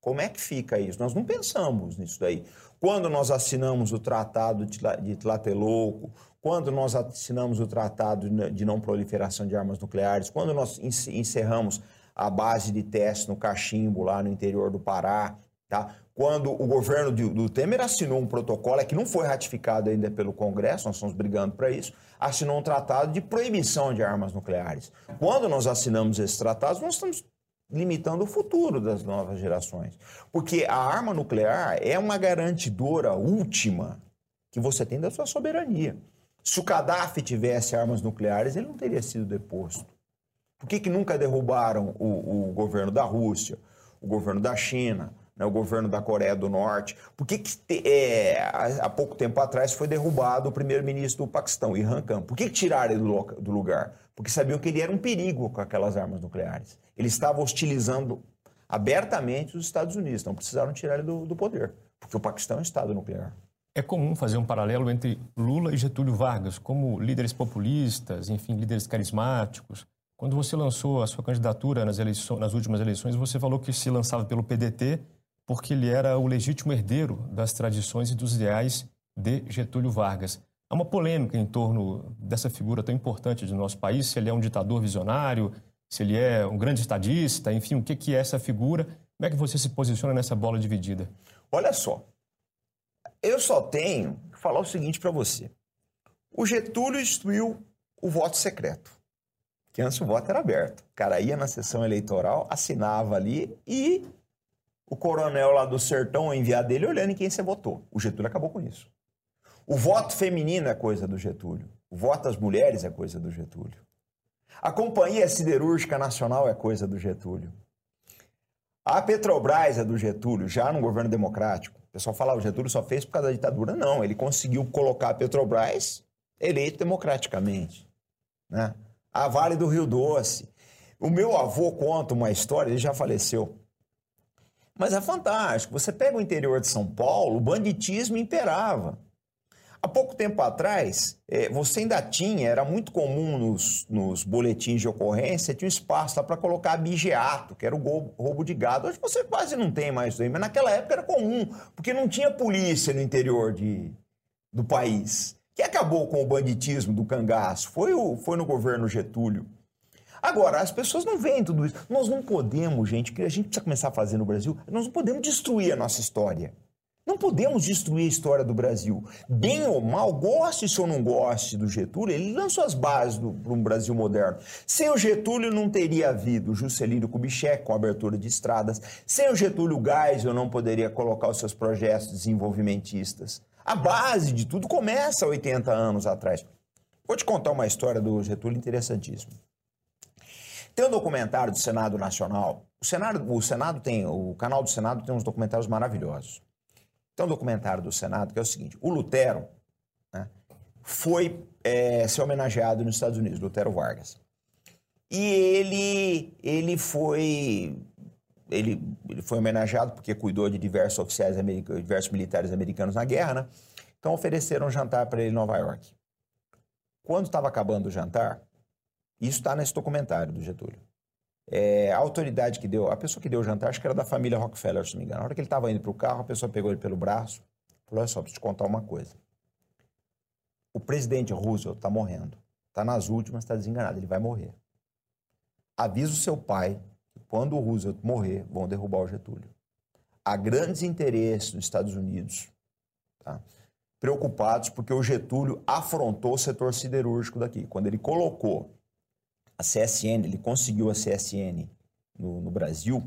Como é que fica isso? Nós não pensamos nisso daí. Quando nós assinamos o Tratado de Tlatelolco, quando nós assinamos o Tratado de Não Proliferação de Armas Nucleares, quando nós encerramos a base de teste no Cachimbo, lá no interior do Pará, tá? Quando o governo do Temer assinou um protocolo, é que não foi ratificado ainda pelo Congresso, nós estamos brigando para isso, assinou um tratado de proibição de armas nucleares. Quando nós assinamos esses tratados, nós estamos limitando o futuro das novas gerações. Porque a arma nuclear é uma garantidora última que você tem da sua soberania. Se o Gaddafi tivesse armas nucleares, ele não teria sido deposto. Por que, que nunca derrubaram o, o governo da Rússia, o governo da China, né, o governo da Coreia do Norte. Por que, que é, há pouco tempo atrás foi derrubado o primeiro-ministro do Paquistão, Irhan Khan? Por que, que tiraram ele do, do lugar? Porque sabiam que ele era um perigo com aquelas armas nucleares. Ele estava hostilizando abertamente os Estados Unidos, então precisaram tirar ele do, do poder, porque o Paquistão é um Estado nuclear. É comum fazer um paralelo entre Lula e Getúlio Vargas, como líderes populistas, enfim, líderes carismáticos. Quando você lançou a sua candidatura nas, eleições, nas últimas eleições, você falou que se lançava pelo PDT porque ele era o legítimo herdeiro das tradições e dos ideais de Getúlio Vargas. Há uma polêmica em torno dessa figura tão importante do nosso país, se ele é um ditador visionário, se ele é um grande estadista, enfim, o que é essa figura? Como é que você se posiciona nessa bola dividida? Olha só, eu só tenho que falar o seguinte para você. O Getúlio instituiu o voto secreto, que antes o voto era aberto. O cara ia na sessão eleitoral, assinava ali e o coronel lá do sertão enviar dele olhando em quem você votou. O Getúlio acabou com isso. O voto feminino é coisa do Getúlio. O voto das mulheres é coisa do Getúlio. A Companhia Siderúrgica Nacional é coisa do Getúlio. A Petrobras é do Getúlio, já no governo democrático. O pessoal fala, o Getúlio só fez por causa da ditadura. Não, ele conseguiu colocar a Petrobras eleito democraticamente. Né? A Vale do Rio Doce. O meu avô conta uma história, ele já faleceu. Mas é fantástico. Você pega o interior de São Paulo, o banditismo imperava. Há pouco tempo atrás, é, você ainda tinha, era muito comum nos, nos boletins de ocorrência, tinha um espaço lá para colocar abigeato, que era o roubo de gado. Hoje você quase não tem mais isso aí, mas naquela época era comum, porque não tinha polícia no interior de, do país. Que acabou com o banditismo do cangaço foi, o, foi no governo Getúlio. Agora, as pessoas não veem tudo isso. Nós não podemos, gente, que a gente precisa começar a fazer no Brasil, nós não podemos destruir a nossa história. Não podemos destruir a história do Brasil. Bem ou mal, goste ou não goste do Getúlio, ele lançou as bases para um Brasil moderno. Sem o Getúlio não teria havido Juscelino Kubitschek com a abertura de estradas. Sem o Getúlio Geisel não poderia colocar os seus projetos desenvolvimentistas. A base de tudo começa 80 anos atrás. Vou te contar uma história do Getúlio interessantíssima. Tem um documentário do Senado Nacional O Senado, o Senado tem, o canal do Senado tem uns documentários maravilhosos. Tem um documentário do Senado que é o seguinte: o Lutero né, foi é, ser homenageado nos Estados Unidos, Lutero Vargas. E ele, ele foi ele, ele foi homenageado porque cuidou de diversos oficiais americanos, diversos militares americanos na guerra, né? Então ofereceram um jantar para ele em Nova York. Quando estava acabando o jantar, isso está nesse documentário do Getúlio. É, a autoridade que deu, a pessoa que deu o jantar, acho que era da família Rockefeller, se não me engano. Na hora que ele estava indo para o carro, a pessoa pegou ele pelo braço falou: Olha só, preciso te contar uma coisa. O presidente Roosevelt está morrendo. Está nas últimas, está desenganado, ele vai morrer. Avisa o seu pai que quando o Roosevelt morrer, vão derrubar o Getúlio. Há grandes interesses nos Estados Unidos, tá? preocupados porque o Getúlio afrontou o setor siderúrgico daqui. Quando ele colocou a CSN, ele conseguiu a CSN no, no Brasil,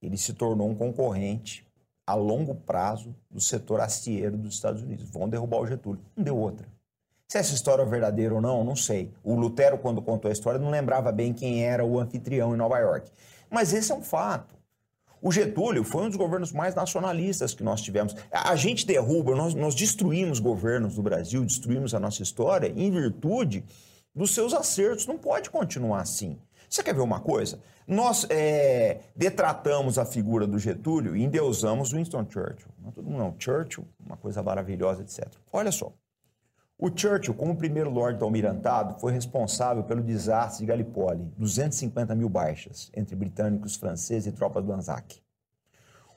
ele se tornou um concorrente a longo prazo do setor acieiro dos Estados Unidos. Vão derrubar o Getúlio. Não deu outra. Se essa história é verdadeira ou não, não sei. O Lutero, quando contou a história, não lembrava bem quem era o anfitrião em Nova York. Mas esse é um fato. O Getúlio foi um dos governos mais nacionalistas que nós tivemos. A gente derruba, nós, nós destruímos governos do Brasil, destruímos a nossa história em virtude dos seus acertos. Não pode continuar assim. Você quer ver uma coisa? Nós é, detratamos a figura do Getúlio e endeusamos Winston Churchill. Não, todo mundo não. Churchill, uma coisa maravilhosa, etc. Olha só. O Churchill, como primeiro Lorde do Almirantado, foi responsável pelo desastre de Gallipoli, 250 mil baixas entre britânicos, franceses e tropas do Anzac.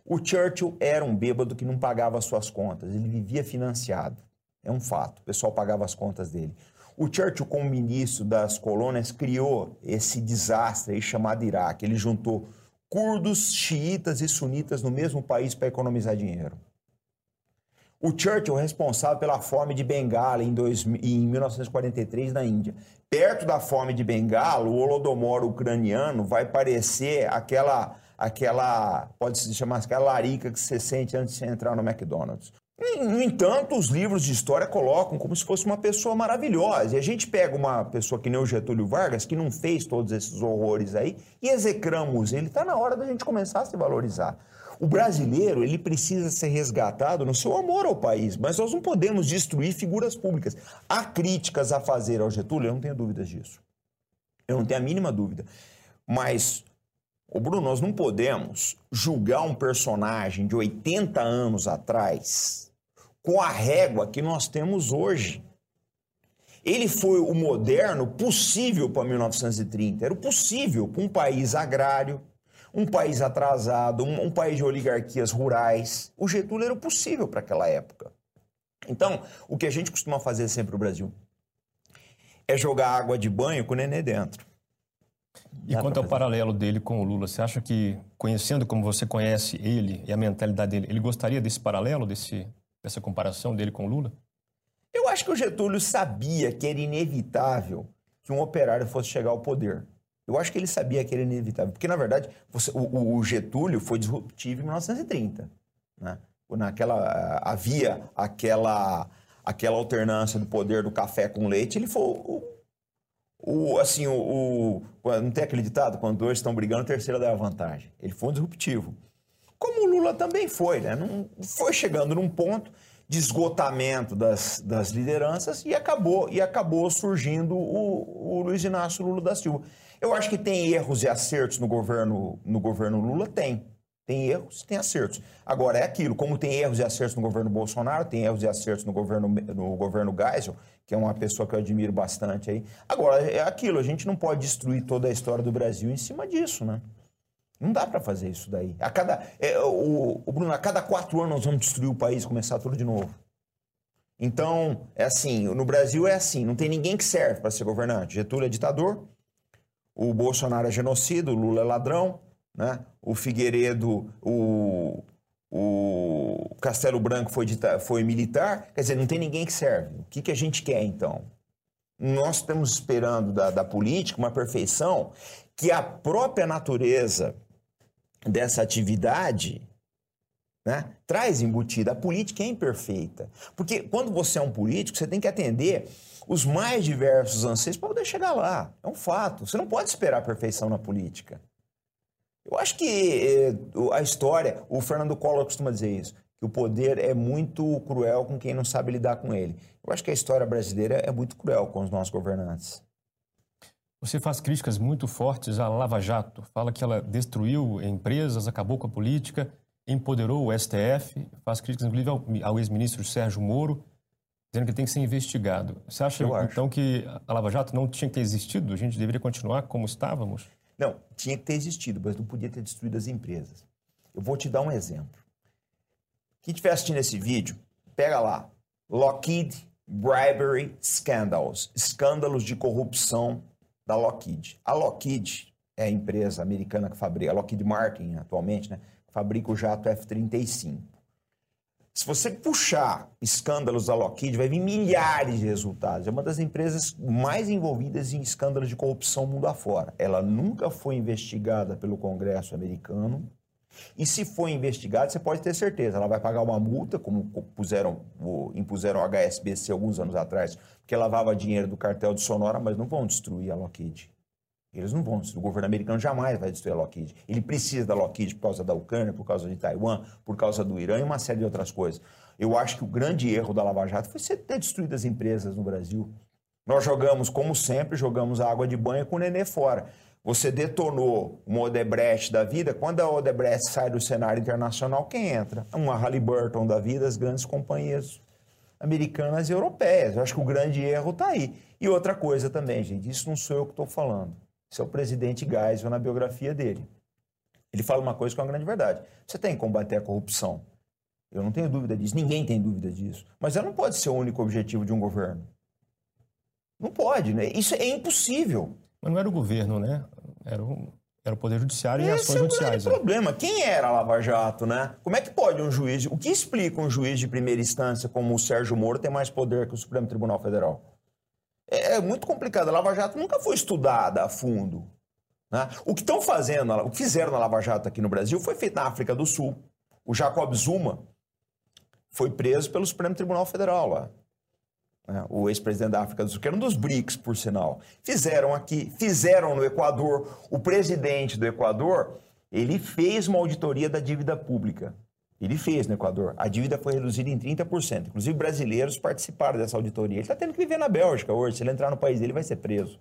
O Churchill era um bêbado que não pagava suas contas, ele vivia financiado. É um fato, o pessoal pagava as contas dele. O Churchill, como ministro das colônias, criou esse desastre chamado Iraque. Ele juntou curdos, xiitas e sunitas no mesmo país para economizar dinheiro. O Churchill responsável pela fome de Bengala em, dois, em 1943 na Índia. Perto da fome de Bengala, o holodomor ucraniano vai parecer aquela, aquela pode se chamar aquela larica que você sente antes de entrar no McDonald's. No entanto, os livros de história colocam como se fosse uma pessoa maravilhosa. E a gente pega uma pessoa que nem o Getúlio Vargas, que não fez todos esses horrores aí, e execramos ele. Está na hora da gente começar a se valorizar. O brasileiro, ele precisa ser resgatado no seu amor ao país, mas nós não podemos destruir figuras públicas. Há críticas a fazer ao Getúlio, eu não tenho dúvidas disso. Eu não tenho a mínima dúvida. Mas, o Bruno, nós não podemos julgar um personagem de 80 anos atrás com a régua que nós temos hoje. Ele foi o moderno possível para 1930. Era o possível para um país agrário, um país atrasado, um, um, país de oligarquias rurais. O Getúlio era possível para aquela época. Então, o que a gente costuma fazer sempre no Brasil é jogar água de banho com o nenê dentro. E quanto ao paralelo dele com o Lula, você acha que, conhecendo como você conhece ele e a mentalidade dele, ele gostaria desse paralelo, desse dessa comparação dele com Lula? Eu acho que o Getúlio sabia que era inevitável que um operário fosse chegar ao poder. Eu acho que ele sabia que era inevitável. Porque, na verdade, você, o, o, Getúlio foi disruptivo em 1930. Né? Naquela, havia aquela, aquela alternância do poder do café com leite. Ele foi o, o assim, o, o, não tem aquele ditado? Quando dois estão brigando, o terceiro dá a vantagem. Ele foi um disruptivo como o Lula também foi, né? Não foi chegando num ponto de esgotamento das, das lideranças e acabou e acabou surgindo o, o Luiz Inácio Lula da Silva. Eu acho que tem erros e acertos no governo no governo Lula tem. Tem erros, tem acertos. Agora é aquilo, como tem erros e acertos no governo Bolsonaro, tem erros e acertos no governo no governo Geisel, que é uma pessoa que eu admiro bastante aí. Agora é aquilo, a gente não pode destruir toda a história do Brasil em cima disso, né? Não dá para fazer isso daí. A cada, é, o, o, Bruno, a cada quatro anos nós vamos destruir o país, começar tudo de novo. Então, é assim, no Brasil é assim, não tem ninguém que serve para ser governante. Getúlio é ditador, o Bolsonaro é genocida, o Lula é ladrão, né? o Figueiredo, o, o Castelo Branco foi, foi militar. Quer dizer, não tem ninguém que serve. O que, que a gente quer, então? Nós estamos esperando da, da política uma perfeição que a própria natureza dessa atividade né, traz embutida. A política é imperfeita. Porque quando você é um político, você tem que atender os mais diversos anseios para poder chegar lá. É um fato. Você não pode esperar a perfeição na política. Eu acho que eh, a história, o Fernando Collor costuma dizer isso, que o poder é muito cruel com quem não sabe lidar com ele. Eu acho que a história brasileira é muito cruel com os nossos governantes. Você faz críticas muito fortes à Lava Jato. Fala que ela destruiu empresas, acabou com a política, empoderou o STF, faz críticas inclusive ao, ao ex-ministro Sérgio Moro, dizendo que ele tem que ser investigado. Você acha, então, que a Lava Jato não tinha que ter existido? A gente deveria continuar como estávamos? Não, tinha que ter existido, mas não podia ter destruído as empresas. Eu vou te dar um exemplo. Quem estiver assistindo esse vídeo, pega lá. Lockheed Bribery Scandals. Escândalos de corrupção da Lockheed. A Lockheed é a empresa americana que fabrica, a Lockheed Martin atualmente, né? Fabrica o jato F-35. Se você puxar escândalos da Lockheed, vai vir milhares de resultados. É uma das empresas mais envolvidas em escândalos de corrupção mundo afora. Ela nunca foi investigada pelo Congresso americano. E se for investigada, você pode ter certeza, ela vai pagar uma multa, como puseram, impuseram o HSBC alguns anos atrás, porque lavava dinheiro do cartel de Sonora, mas não vão destruir a Lockheed. Eles não vão. O governo americano jamais vai destruir a Lockheed. Ele precisa da Lockheed por causa da Ucrânia, por causa de Taiwan, por causa do Irã e uma série de outras coisas. Eu acho que o grande erro da Lava Jato foi você ter destruído as empresas no Brasil. Nós jogamos, como sempre, jogamos a água de banho com o nenê fora. Você detonou uma Odebrecht da vida, quando a Odebrecht sai do cenário internacional, quem entra? Uma Halliburton da vida, as grandes companhias americanas e europeias. Eu acho que o grande erro está aí. E outra coisa também, gente, isso não sou eu que estou falando. Isso é o presidente Geisel na biografia dele. Ele fala uma coisa que é uma grande verdade. Você tem que combater a corrupção. Eu não tenho dúvida disso, ninguém tem dúvida disso. Mas ela não pode ser o único objetivo de um governo. Não pode, né? Isso é impossível. Mas não era o governo, né? Era o, era o Poder Judiciário Esse e ações é judiciais. Esse é o problema. Quem era a Lava Jato, né? Como é que pode um juiz... O que explica um juiz de primeira instância como o Sérgio Moro ter mais poder que o Supremo Tribunal Federal? É muito complicado. A Lava Jato nunca foi estudada a fundo. Né? O que estão fazendo, o que fizeram na Lava Jato aqui no Brasil foi feito na África do Sul. O Jacob Zuma foi preso pelo Supremo Tribunal Federal lá. Né? O ex-presidente da África do Sul, que era um dos BRICS, por sinal. Fizeram aqui, fizeram no Equador. O presidente do Equador, ele fez uma auditoria da dívida pública. Ele fez no Equador. A dívida foi reduzida em 30%. Inclusive, brasileiros participaram dessa auditoria. Ele está tendo que viver na Bélgica hoje. Se ele entrar no país dele, vai ser preso.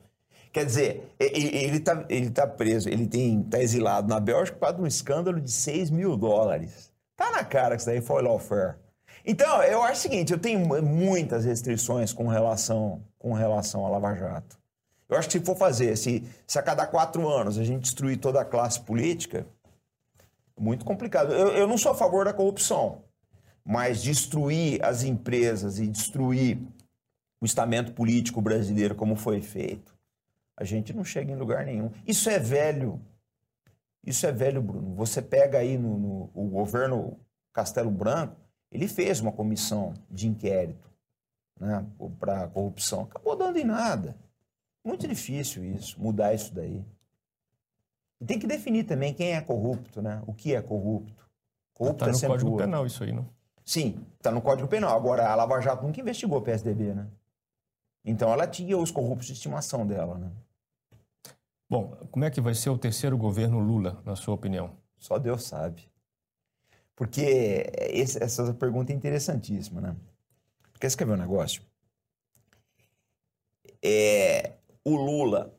Quer dizer, ele está ele tá preso, ele está exilado na Bélgica por causa de um escândalo de 6 mil dólares. Tá na cara que isso daí foi lawfare. Então, eu acho o seguinte, eu tenho muitas restrições com relação, com relação à Lava Jato. Eu acho que se for fazer, se, se a cada quatro anos a gente destruir toda a classe política, muito complicado. Eu, eu não sou a favor da corrupção, mas destruir as empresas e destruir o estamento político brasileiro como foi feito, a gente não chega em lugar nenhum. Isso é velho. Isso é velho, Bruno. Você pega aí no, no o governo Castelo Branco, ele fez uma comissão de inquérito né, para corrupção. Acabou dando em nada. Muito difícil isso, mudar isso daí. E tem que definir também quem é corrupto, né? O que é corrupto. Corrupto está é no Código Penal isso aí, não? Sim, está no Código Penal. Agora, a Lava Jato nunca investigou o PSDB, né? Então, ela tinha os corruptos de estimação dela, né? Bom, como é que vai ser o terceiro governo Lula, na sua opinião? Só Deus sabe. Porque esse, essa pergunta é interessantíssima, né? Quer escrever um negócio? É, o Lula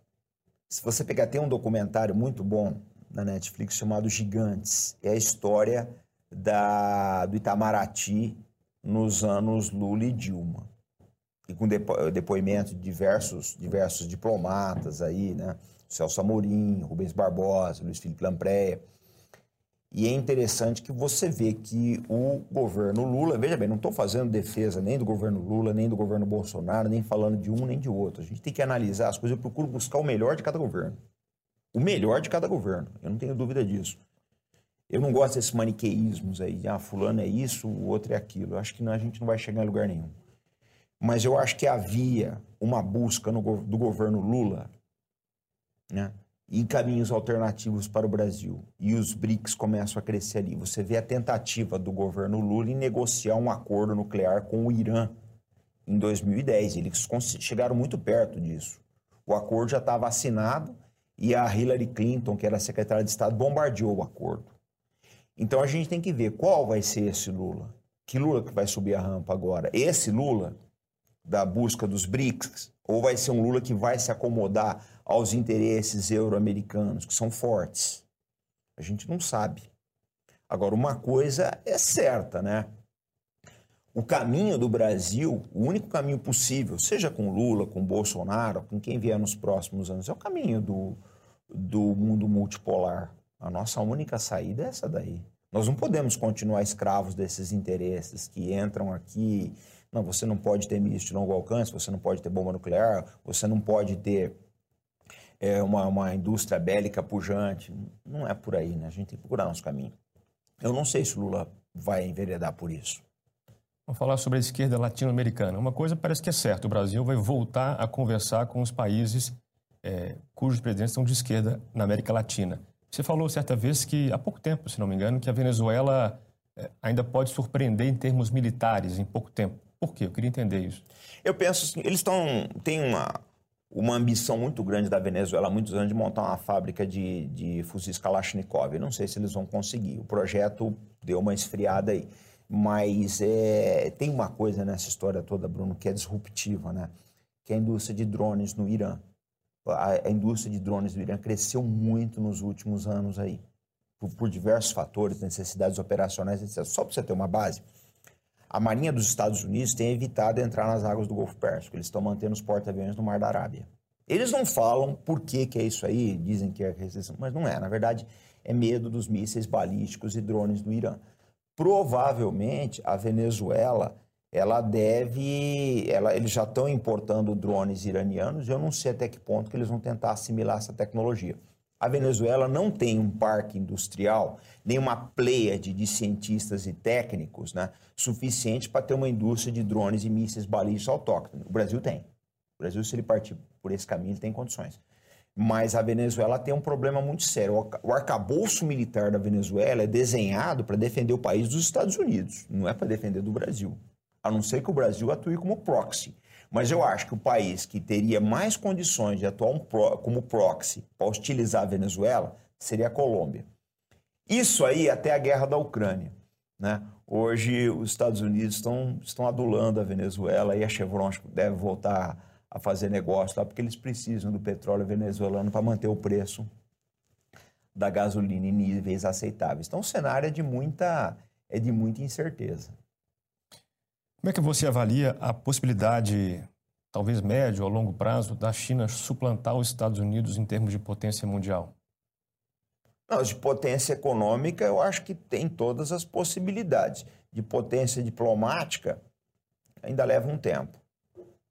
se você pegar, tem um documentário muito bom na Netflix chamado Gigantes. É a história da, do Itamaraty nos anos Lula e Dilma. E com depo, depoimento de diversos, diversos diplomatas aí, né? Celso Amorim, Rubens Barbosa, Luiz Felipe Lampreia. E é interessante que você vê que o governo Lula, veja bem, não estou fazendo defesa nem do governo Lula, nem do governo Bolsonaro, nem falando de um nem de outro. A gente tem que analisar as coisas, eu procuro buscar o melhor de cada governo. O melhor de cada governo, eu não tenho dúvida disso. Eu não gosto desses maniqueísmos aí, ah, fulano é isso, o outro é aquilo. Eu acho que a gente não vai chegar em lugar nenhum. Mas eu acho que havia uma busca no, do governo Lula, né? Em caminhos alternativos para o Brasil. E os BRICS começam a crescer ali. Você vê a tentativa do governo Lula em negociar um acordo nuclear com o Irã em 2010. Eles chegaram muito perto disso. O acordo já estava assinado e a Hillary Clinton, que era secretária de Estado, bombardeou o acordo. Então a gente tem que ver qual vai ser esse Lula. Que Lula que vai subir a rampa agora? Esse Lula da busca dos BRICS ou vai ser um Lula que vai se acomodar aos interesses euro-americanos, que são fortes? A gente não sabe. Agora, uma coisa é certa, né? O caminho do Brasil, o único caminho possível, seja com Lula, com Bolsonaro, com quem vier nos próximos anos, é o caminho do, do mundo multipolar. A nossa única saída é essa daí. Nós não podemos continuar escravos desses interesses que entram aqui. Não, você não pode ter míssil de longo alcance, você não pode ter bomba nuclear, você não pode ter é, uma, uma indústria bélica pujante. Não é por aí, né? A gente tem que procurar nosso caminho. Eu não sei se Lula vai enveredar por isso. Vamos falar sobre a esquerda latino-americana. Uma coisa parece que é certa: o Brasil vai voltar a conversar com os países é, cujos presidentes são de esquerda na América Latina. Você falou certa vez que, há pouco tempo, se não me engano, que a Venezuela eh, ainda pode surpreender em termos militares em pouco tempo. Por quê? Eu queria entender isso. Eu penso assim, eles estão têm uma, uma ambição muito grande da Venezuela há muitos anos de montar uma fábrica de, de fuzis Kalashnikov. Não sei se eles vão conseguir. O projeto deu uma esfriada aí. Mas é, tem uma coisa nessa história toda, Bruno, que é disruptiva, né? Que é a indústria de drones no Irã a, a, indústria de drones do Irã cresceu muito nos últimos anos aí, por, por diversos fatores, necessidades operacionais, etc. Só para você ter uma base, a Marinha dos Estados Unidos tem evitado entrar nas águas do Golfo Pérsico. Eles estão mantendo os porta-aviões no Mar da Arábia. Eles não falam por que, que é isso aí, dizem que é restrição, mas não é. Na verdade, é medo dos mísseis balísticos e drones do Irã. Provavelmente, a Venezuela ela deve. Ela, eles já estão importando drones iranianos, eu não sei até que ponto que eles vão tentar assimilar essa tecnologia. A Venezuela não tem um parque industrial, nem uma pleiade de cientistas e técnicos né, suficiente para ter uma indústria de drones e mísseis balísticos autóctones. O Brasil tem. O Brasil, se ele partir por esse caminho, ele tem condições. Mas a Venezuela tem um problema muito sério. O arcabouço militar da Venezuela é desenhado para defender o país dos Estados Unidos, não é para defender do Brasil a não ser que o Brasil atue como proxy. Mas eu acho que o país que teria mais condições de atuar um pro, como proxy para hostilizar a Venezuela seria a Colômbia. Isso aí até a guerra da Ucrânia. Né? Hoje os Estados Unidos estão, estão adulando a Venezuela e a Chevron deve voltar a fazer negócio lá, porque eles precisam do petróleo venezuelano para manter o preço da gasolina em níveis aceitáveis. Então o cenário é de muita, é de muita incerteza. Como é que você avalia a possibilidade, talvez médio ou longo prazo, da China suplantar os Estados Unidos em termos de potência mundial? Não, de potência econômica, eu acho que tem todas as possibilidades. De potência diplomática, ainda leva um tempo.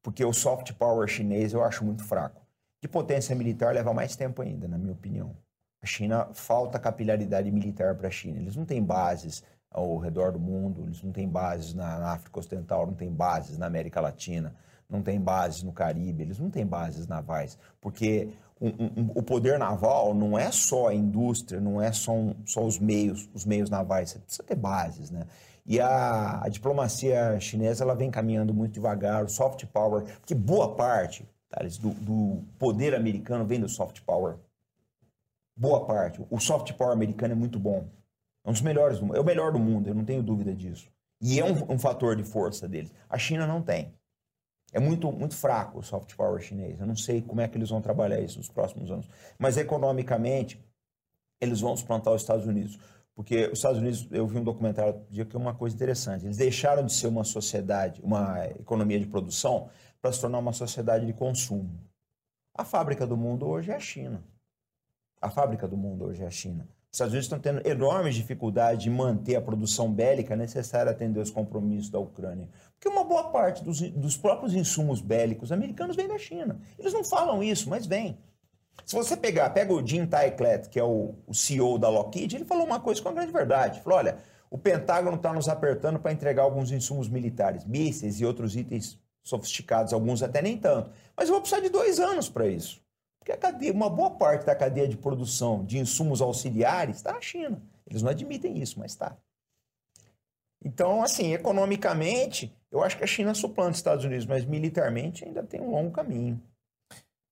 Porque o soft power chinês eu acho muito fraco. De potência militar leva mais tempo ainda, na minha opinião. A China falta capilaridade militar para a China. Eles não têm bases ao redor do mundo, eles não têm bases na, África Ocidental, não têm bases na América Latina, não têm bases no Caribe, eles não têm bases navais, porque um, um, o poder naval não é só a indústria, não é só, um, só os meios, os meios navais, você precisa ter bases, né? E a, a, diplomacia chinesa ela vem caminhando muito devagar, o soft power, porque boa parte Thales, do, do poder americano vem do soft power. Boa parte. O soft power americano é muito bom. É um dos melhores do. É o melhor do mundo, eu não tenho dúvida disso. E é um, um fator de força deles. A China não tem. É muito, muito fraco o soft power chinês. Eu não sei como é que eles vão trabalhar isso nos próximos anos. Mas economicamente, eles vão suplantar os Estados Unidos. Porque os Estados Unidos, eu vi um documentário dia que é uma coisa interessante. Eles deixaram de ser uma sociedade, uma economia de produção, para se tornar uma sociedade de consumo. A fábrica do mundo hoje é a China. A fábrica do mundo hoje é a China. Os Estados Unidos estão tendo enormes dificuldades de manter a produção bélica necessária a atender os compromissos da Ucrânia. Porque uma boa parte dos, dos próprios insumos bélicos americanos vem da China. Eles não falam isso, mas vem. Se você pegar, pega o Jim Tyclet, que é o, o CEO da Lockheed, ele falou uma coisa com a grande verdade. Ele falou, olha, o Pentágono está nos apertando para entregar alguns insumos militares, mísseis e outros itens sofisticados, alguns até nem tanto. Mas eu vou precisar de dois anos para isso. Porque a cadeia, uma boa parte da cadeia de produção de insumos auxiliares está na China. Eles não admitem isso, mas está. Então, assim, economicamente, eu acho que a China suplanta os Estados Unidos, mas militarmente ainda tem um longo caminho.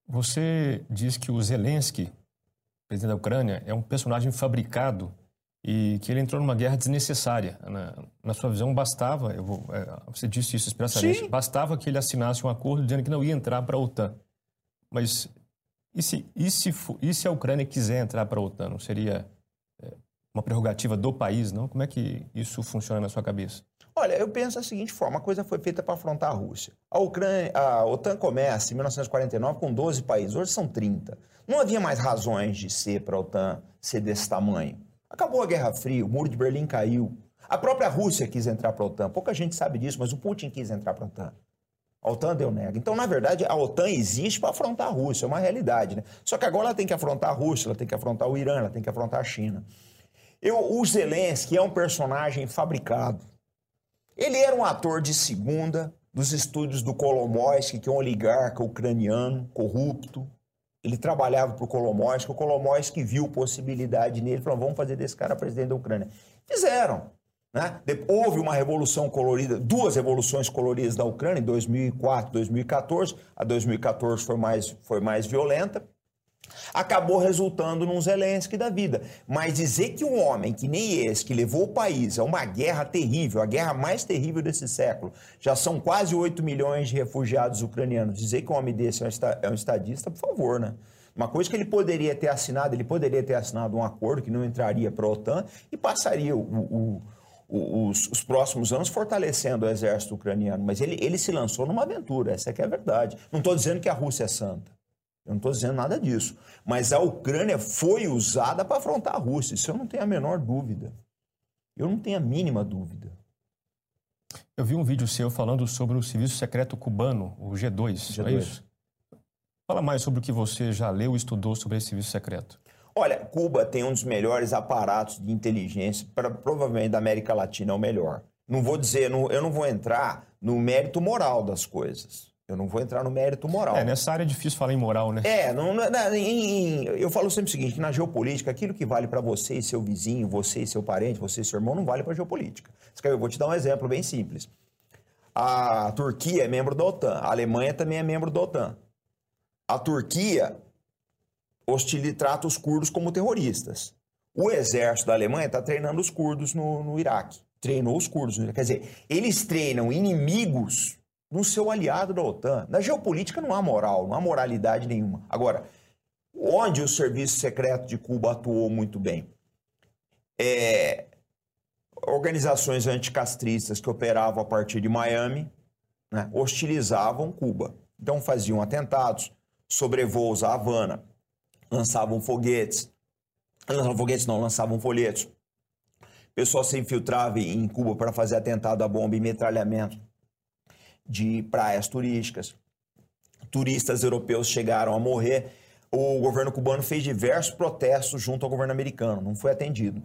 Você diz que o Zelensky presidente da Ucrânia, é um personagem fabricado e que ele entrou numa guerra desnecessária. Na, na sua visão, bastava, vou, é, você disse isso expressamente, Sim. bastava que ele assinasse um acordo dizendo que não ia entrar para a OTAN. Mas e se, e, se, e se a Ucrânia quiser entrar para a OTAN? Não seria é, uma prerrogativa do país, não? Como é que isso funciona na sua cabeça? Olha, eu penso da seguinte forma: a coisa foi feita para afrontar a Rússia. A, Ucrânia, a OTAN começa em 1949 com 12 países, hoje são 30. Não havia mais razões de ser para a OTAN ser desse tamanho. Acabou a Guerra Fria, o muro de Berlim caiu. A própria Rússia quis entrar para a OTAN. Pouca gente sabe disso, mas o Putin quis entrar para a OTAN. A OTAN deu nega. Então, na verdade, a OTAN existe para afrontar a Rússia, é uma realidade. Né? Só que agora ela tem que afrontar a Rússia, ela tem que afrontar o Irã, ela tem que afrontar a China. Eu, o Zelensky é um personagem fabricado. Ele era um ator de segunda dos estúdios do Kolomoisky, que é um oligarca ucraniano, corrupto, ele trabalhava para o Kolomoisky, o Kolomoisky viu possibilidade nele, falou, vamos fazer desse cara presidente da Ucrânia. Fizeram. Né? Houve uma revolução colorida, duas revoluções coloridas da Ucrânia, em 2004 2014. A 2014 foi mais, foi mais violenta acabou resultando num Zelensky da vida. Mas dizer que um homem que nem esse, que levou o país a uma guerra terrível, a guerra mais terrível desse século, já são quase 8 milhões de refugiados ucranianos, dizer que um homem desse é um estadista, por favor, né? Uma coisa que ele poderia ter assinado, ele poderia ter assinado um acordo que não entraria para a OTAN e passaria o, o, os, os, próximos anos fortalecendo o exército ucraniano. Mas ele, ele se lançou numa aventura, essa é que é a verdade. Não estou dizendo que a Rússia é santa. Eu não estou dizendo nada disso. Mas a Ucrânia foi usada para afrontar a Rússia. Isso eu não tenho a menor dúvida. Eu não tenho a mínima dúvida. Eu vi um vídeo seu falando sobre o serviço secreto cubano, o G2, G2. é isso? Fala mais sobre o que você já leu e estudou sobre esse serviço secreto. Olha, Cuba tem um dos melhores aparatos de inteligência, pra, provavelmente da América Latina é o melhor. Não vou dizer, não, eu não vou entrar no mérito moral das coisas. Eu não vou entrar no mérito moral. É, nessa área é difícil falar em moral, né? É, não, não, em, em, eu falo sempre o seguinte, na geopolítica, aquilo que vale para você e seu vizinho, você e seu parente, você e seu irmão, não vale para geopolítica. Eu vou te dar um exemplo bem simples. A Turquia é membro da OTAN, a Alemanha também é membro da OTAN. A Turquia hostile, trata os curdos como terroristas. O exército da Alemanha está treinando os curdos no, no Iraque. Treinou os curdos. Quer dizer, eles treinam inimigos no seu aliado da OTAN. Na geopolítica não há moral, não há moralidade nenhuma. Agora, onde o serviço secreto de Cuba atuou muito bem? É, organizações anticastristas que operavam a partir de Miami né, hostilizavam Cuba. Então faziam atentados, sobrevoos à Havana, lançavam foguetes, lançavam foguetes não, lançavam folhetos. Pessoal se infiltrava em Cuba para fazer atentado à bomba e metralhamento de praias turísticas. Turistas europeus chegaram a morrer. O governo cubano fez diversos protestos junto ao governo americano, não foi atendido.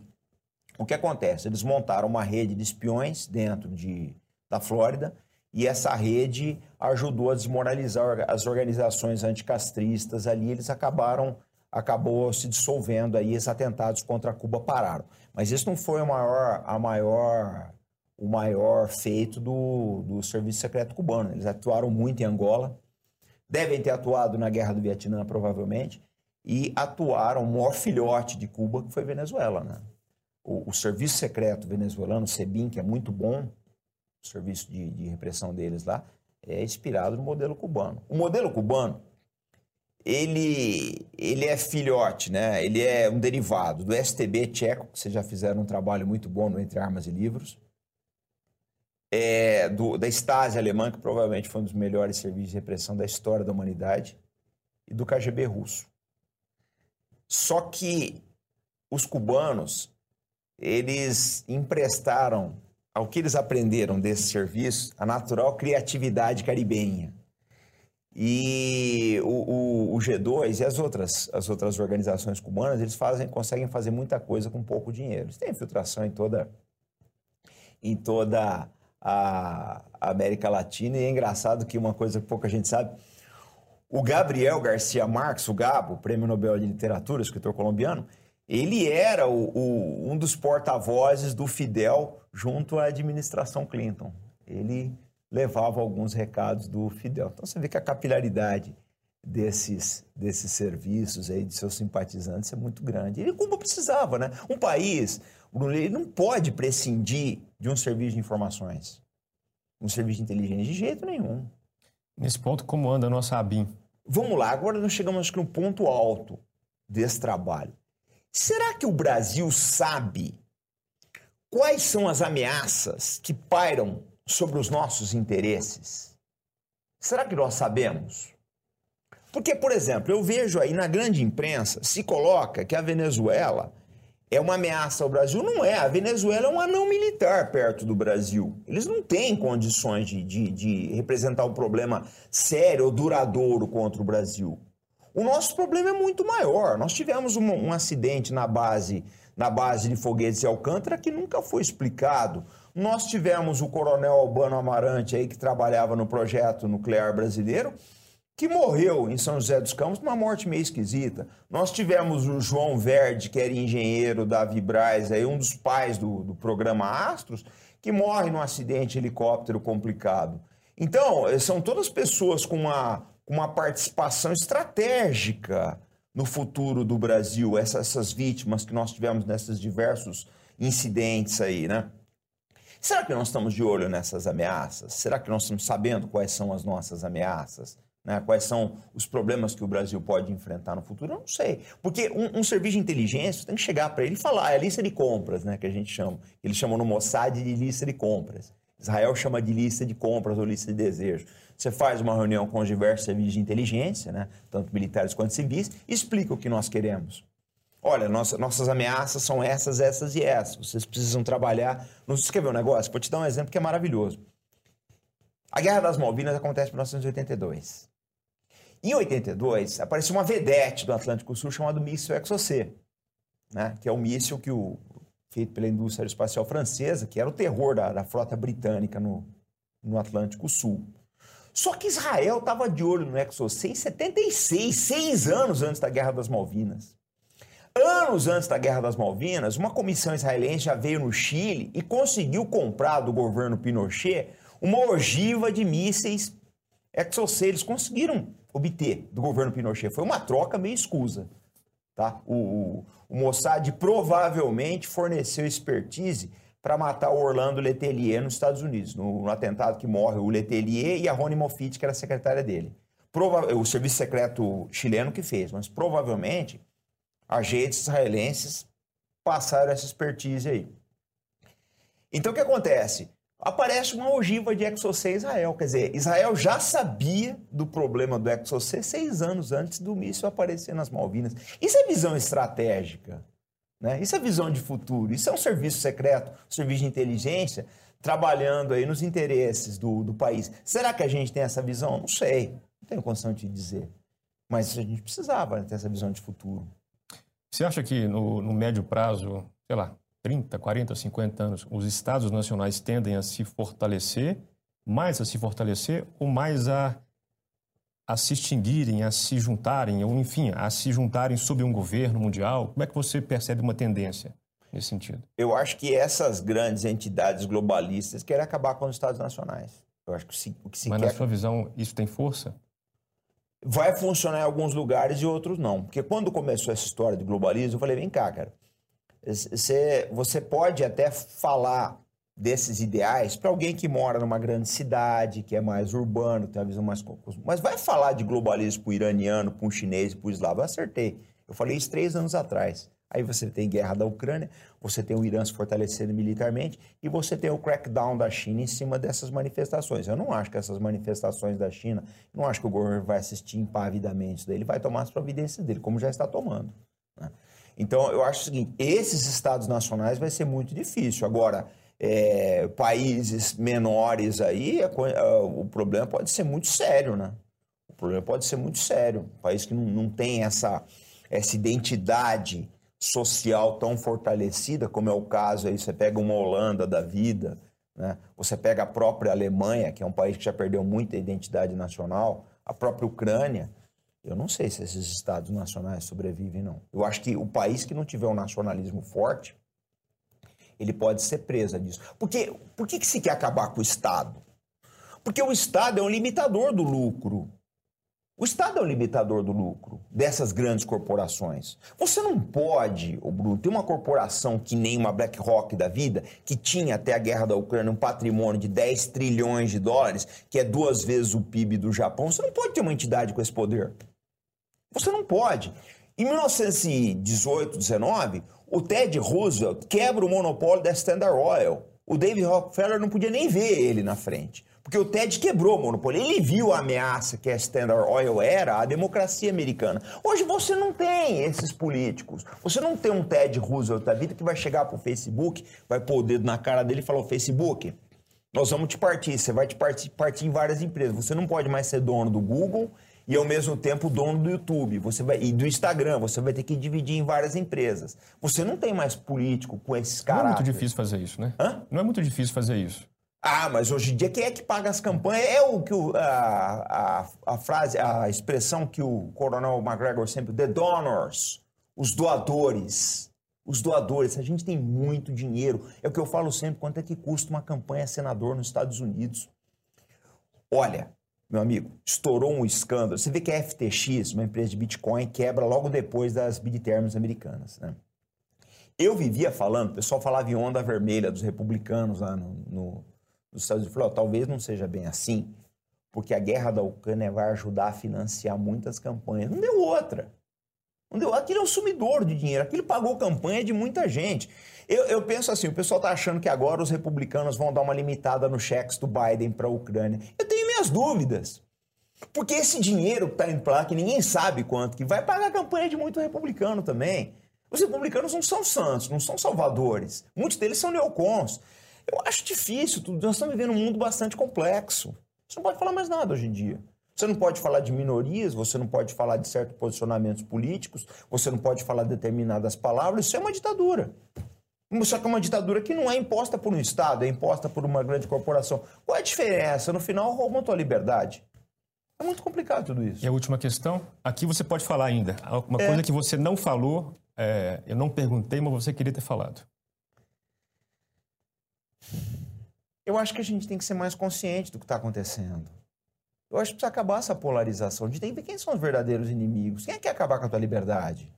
O que acontece? Eles montaram uma rede de espiões dentro de, da Flórida e essa rede ajudou a desmoralizar as organizações anticastristas ali. Eles acabaram acabou se dissolvendo aí, esses atentados contra Cuba pararam. Mas isso não foi a maior, a maior o maior feito do, do Serviço Secreto Cubano. Eles atuaram muito em Angola, devem ter atuado na Guerra do Vietnã, provavelmente, e atuaram o maior filhote de Cuba, que foi Venezuela. Né? O, o Serviço Secreto venezuelano, o SEBIN, que é muito bom, o serviço de, de repressão deles lá, é inspirado no modelo cubano. O modelo cubano, ele, ele é filhote, né? ele é um derivado do STB tcheco, que vocês já fizeram um trabalho muito bom no Entre Armas e Livros, é, do, da Stasi alemã, que provavelmente foi um dos melhores serviços de repressão da história da humanidade, e do KGB russo. Só que os cubanos, eles emprestaram ao que eles aprenderam desse serviço a natural criatividade caribenha. E o, o, o, G2 e as outras, as outras organizações cubanas, eles fazem, conseguem fazer muita coisa com pouco dinheiro. Eles têm infiltração em toda, em toda a América Latina. E é engraçado que uma coisa que pouca gente sabe, o Gabriel Garcia Marques, o Gabo, Prêmio Nobel de Literatura, escritor colombiano, ele era o, o, um dos porta-vozes do Fidel junto à administração Clinton. Ele levava alguns recados do Fidel. Então você vê que a capilaridade desses, desses serviços aí, de seus simpatizantes, é muito grande. Ele como precisava, né? Um país, ele não pode prescindir de um serviço de informações, um serviço de inteligência, de jeito nenhum. Nesse ponto, como anda a nossa ABIN? Vamos lá, agora nós chegamos no ponto alto desse trabalho. Será que o Brasil sabe quais são as ameaças que pairam sobre os nossos interesses? Será que nós sabemos? Porque, por exemplo, eu vejo aí na grande imprensa se coloca que a Venezuela é uma ameaça ao Brasil. Não é. A Venezuela é um anão militar perto do Brasil. Eles não têm condições de, de, de representar um problema sério ou duradouro contra o Brasil. O nosso problema é muito maior. Nós tivemos um, um acidente na base, na base de foguetes de Alcântara que nunca foi explicado. Nós tivemos o coronel Albano Amarante aí que trabalhava no projeto nuclear brasileiro que morreu em São José dos Campos uma morte meio esquisita. Nós tivemos o João Verde, que era engenheiro da Vibraz, aí um dos pais do, do programa Astros, que morre num acidente de helicóptero complicado. Então, eh, são todas pessoas com uma, uma participação estratégica no futuro do Brasil, essas, essas vítimas que nós tivemos nesses diversos incidentes aí, né? Será que nós estamos de olho nessas ameaças? Será que nós estamos sabendo quais são as nossas ameaças? Né? Quais são os problemas que o Brasil pode enfrentar no futuro? Eu não sei. Porque um, um serviço de inteligência tem que chegar para ele e falar, é a lista de compras, né, que a gente chama. Eles chamam no Mossad de lista de compras. Israel chama de lista de compras ou lista de desejos. Você faz uma reunião com os diversos serviços de inteligência, né, tanto militares quanto civis, e explica o que nós queremos. Olha, nossa, nossas ameaças são essas, essas e essas. Vocês precisam trabalhar. Não se escrever um negócio? Vou te dar um exemplo que é maravilhoso. A Guerra das Malvinas acontece em 1982. Em 82, apareceu uma vedete do Atlântico Sul chamado míssil Exocet, né? que é o míssil que o, feito pela indústria espacial francesa, que era o terror da, da frota britânica no, no Atlântico Sul. Só que Israel estava de olho no Exocet em 76, seis anos antes da Guerra das Malvinas. Anos antes da Guerra das Malvinas, uma comissão israelense já veio no Chile e conseguiu comprar do governo Pinochet uma ogiva de mísseis Exocet. Eles conseguiram obter do governo Pinochet. Foi uma troca meio escusa. Tá? O, o, o Mossad provavelmente forneceu expertise para matar o Orlando Letelier nos Estados Unidos, no, no, atentado que morre o Letelier e a Rony Moffitt, que era a secretária dele. Prova o serviço secreto chileno que fez, mas provavelmente agentes israelenses passaram essa expertise aí. Então o que acontece? aparece uma ogiva de Exocet em Israel. Quer dizer, Israel já sabia do problema do Exocet seis anos antes do míssil aparecer nas Malvinas. Isso é visão estratégica. Né? Isso é visão de futuro. Isso é um serviço secreto, um serviço de inteligência, trabalhando aí nos interesses do, do país. Será que a gente tem essa visão? Não sei. Não tenho condição de te dizer. Mas a gente precisava ter essa visão de futuro. Você acha que no, no médio prazo, sei lá, 30, 40, 50 anos, os estados nacionais tendem a se fortalecer, mais a se fortalecer ou mais a, a se extinguirem, a se juntarem, ou enfim, a se juntarem sob um governo mundial? Como é que você percebe uma tendência nesse sentido? Eu acho que essas grandes entidades globalistas querem acabar com os estados nacionais. Eu acho que se, o que se Mas quer... na sua visão, isso tem força? Vai funcionar em alguns lugares e outros não. Porque quando começou essa história de globalismo, eu falei, vem cá, cara você, você pode até falar desses ideais para alguém que mora numa grande cidade, que é mais urbano, tem uma visão mais... Mas vai falar de globalismo para o iraniano, para um chinês, para o eslavo. Eu acertei. Eu falei isso três anos atrás. Aí você tem guerra da Ucrânia, você tem o Irã se fortalecendo militarmente e você tem o crackdown da China em cima dessas manifestações. Eu não acho que essas manifestações da China, não acho que o governo vai assistir impavidamente isso daí. Ele vai tomar as providências dele, como já está tomando. Né? Então, eu acho o seguinte: esses estados nacionais vai ser muito difícil. Agora, é, países menores aí, a, a, o problema pode ser muito sério, né? O problema pode ser muito sério. Um país que não, não tem essa, essa identidade social tão fortalecida, como é o caso aí, você pega uma Holanda da vida, né? você pega a própria Alemanha, que é um país que já perdeu muita identidade nacional, a própria Ucrânia. Eu não sei se esses estados nacionais sobrevivem, não. Eu acho que o país que não tiver um nacionalismo forte, ele pode ser presa disso. Porque, por que, que se quer acabar com o Estado? Porque o Estado é um limitador do lucro. O Estado é o limitador do lucro dessas grandes corporações. Você não pode, o Bruno, ter uma corporação que nem uma BlackRock da vida, que tinha até a guerra da Ucrânia um patrimônio de 10 trilhões de dólares, que é duas vezes o PIB do Japão. Você não pode ter uma entidade com esse poder. Você não pode. Em 1918, 19, o Ted Roosevelt quebra o monopólio da Standard Oil. O David Rockefeller não podia nem ver ele na frente. Porque o Ted quebrou o monopólio. Ele viu a ameaça que a Standard Oil era à democracia americana. Hoje você não tem esses políticos. Você não tem um Ted Roosevelt da vida que vai chegar para o Facebook, vai pôr o dedo na cara dele e falar: Facebook, nós vamos te partir. Você vai te partir, partir em várias empresas. Você não pode mais ser dono do Google e ao mesmo tempo dono do YouTube você vai, e do Instagram. Você vai ter que dividir em várias empresas. Você não tem mais político com esses caras. Não é muito difícil fazer isso, né? Hã? Não é muito difícil fazer isso. Ah, mas hoje em dia quem é que paga as campanhas? É o que o, a, a, a, frase, a expressão que o Coronel McGregor sempre, the donors, os doadores. Os doadores, a gente tem muito dinheiro. É o que eu falo sempre, quanto é que custa uma campanha senador nos Estados Unidos? Olha, meu amigo, estourou um escândalo. Você vê que a FTX, uma empresa de Bitcoin, quebra logo depois das big terms americanas, né? Eu vivia falando, o pessoal falava em onda vermelha dos republicanos lá no, no dos Estados Unidos falou, oh, talvez não seja bem assim, porque a guerra da Ucrânia vai ajudar a financiar muitas campanhas. Não deu outra. Não deu. Aquilo é um sumidor de dinheiro. Aquilo pagou campanha de muita gente. Eu, eu penso assim: o pessoal está achando que agora os republicanos vão dar uma limitada nos cheques do Biden para a Ucrânia. Eu tenho minhas dúvidas. Porque esse dinheiro que está lá, que ninguém sabe quanto, que vai pagar a campanha de muito republicano também. Os republicanos não são santos, não são salvadores. Muitos deles são neocons. Eu acho difícil, nós estamos vivendo um mundo bastante complexo. Você não pode falar mais nada hoje em dia. Você não pode falar de minorias, você não pode falar de certos posicionamentos políticos, você não pode falar determinadas palavras. Isso é uma ditadura. Só que é uma ditadura que não é imposta por um Estado, é imposta por uma grande corporação. Qual é a diferença? No final, roubam a tua liberdade. É muito complicado tudo isso. E a última questão, aqui você pode falar ainda. Uma é. coisa que você não falou, é, eu não perguntei, mas você queria ter falado. Eu acho que a gente tem que ser mais consciente do que está acontecendo. Eu acho que precisa acabar essa polarização. A gente tem que ver quem são os verdadeiros inimigos. Quem é que quer acabar com a tua liberdade?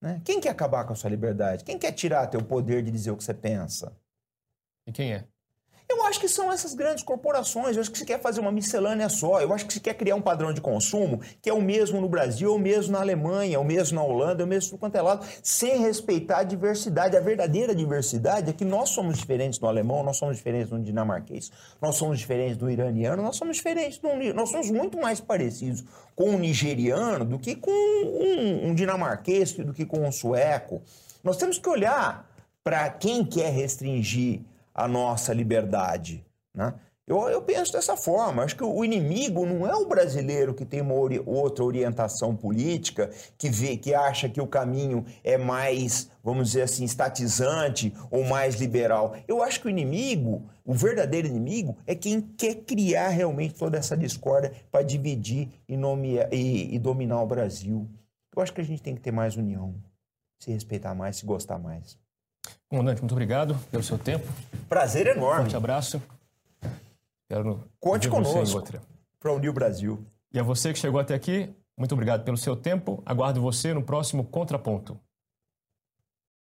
Né? Quem quer acabar com a sua liberdade? Quem quer tirar teu poder de dizer o que você pensa? E quem é? Eu acho que são essas grandes corporações. Eu acho que você quer fazer uma miscelânea só. Eu acho que você quer criar um padrão de consumo que é o mesmo no Brasil, é o mesmo na Alemanha, é o mesmo na Holanda, é o mesmo no quanto é lado, sem respeitar a diversidade. A verdadeira diversidade é que nós somos diferentes no alemão, nós somos diferentes no dinamarquês, nós somos diferentes do iraniano, nós somos diferentes do. Nós somos muito mais parecidos com um nigeriano do que com um, um dinamarquês, do que com um sueco. Nós temos que olhar para quem quer restringir a nossa liberdade. Né? Eu, eu penso dessa forma. Acho que o inimigo não é o brasileiro que tem uma ori outra orientação política, que vê, que acha que o caminho é mais, vamos dizer assim, estatizante ou mais liberal. Eu acho que o inimigo, o verdadeiro inimigo, é quem quer criar realmente toda essa discórdia para dividir e, nomear, e, e dominar o Brasil. Eu acho que a gente tem que ter mais união, se respeitar mais, se gostar mais. Comandante, muito obrigado pelo seu tempo. Prazer enorme. Forte abraço. Quero Conte conosco para unir o Brasil. E a você que chegou até aqui, muito obrigado pelo seu tempo. Aguardo você no próximo Contraponto.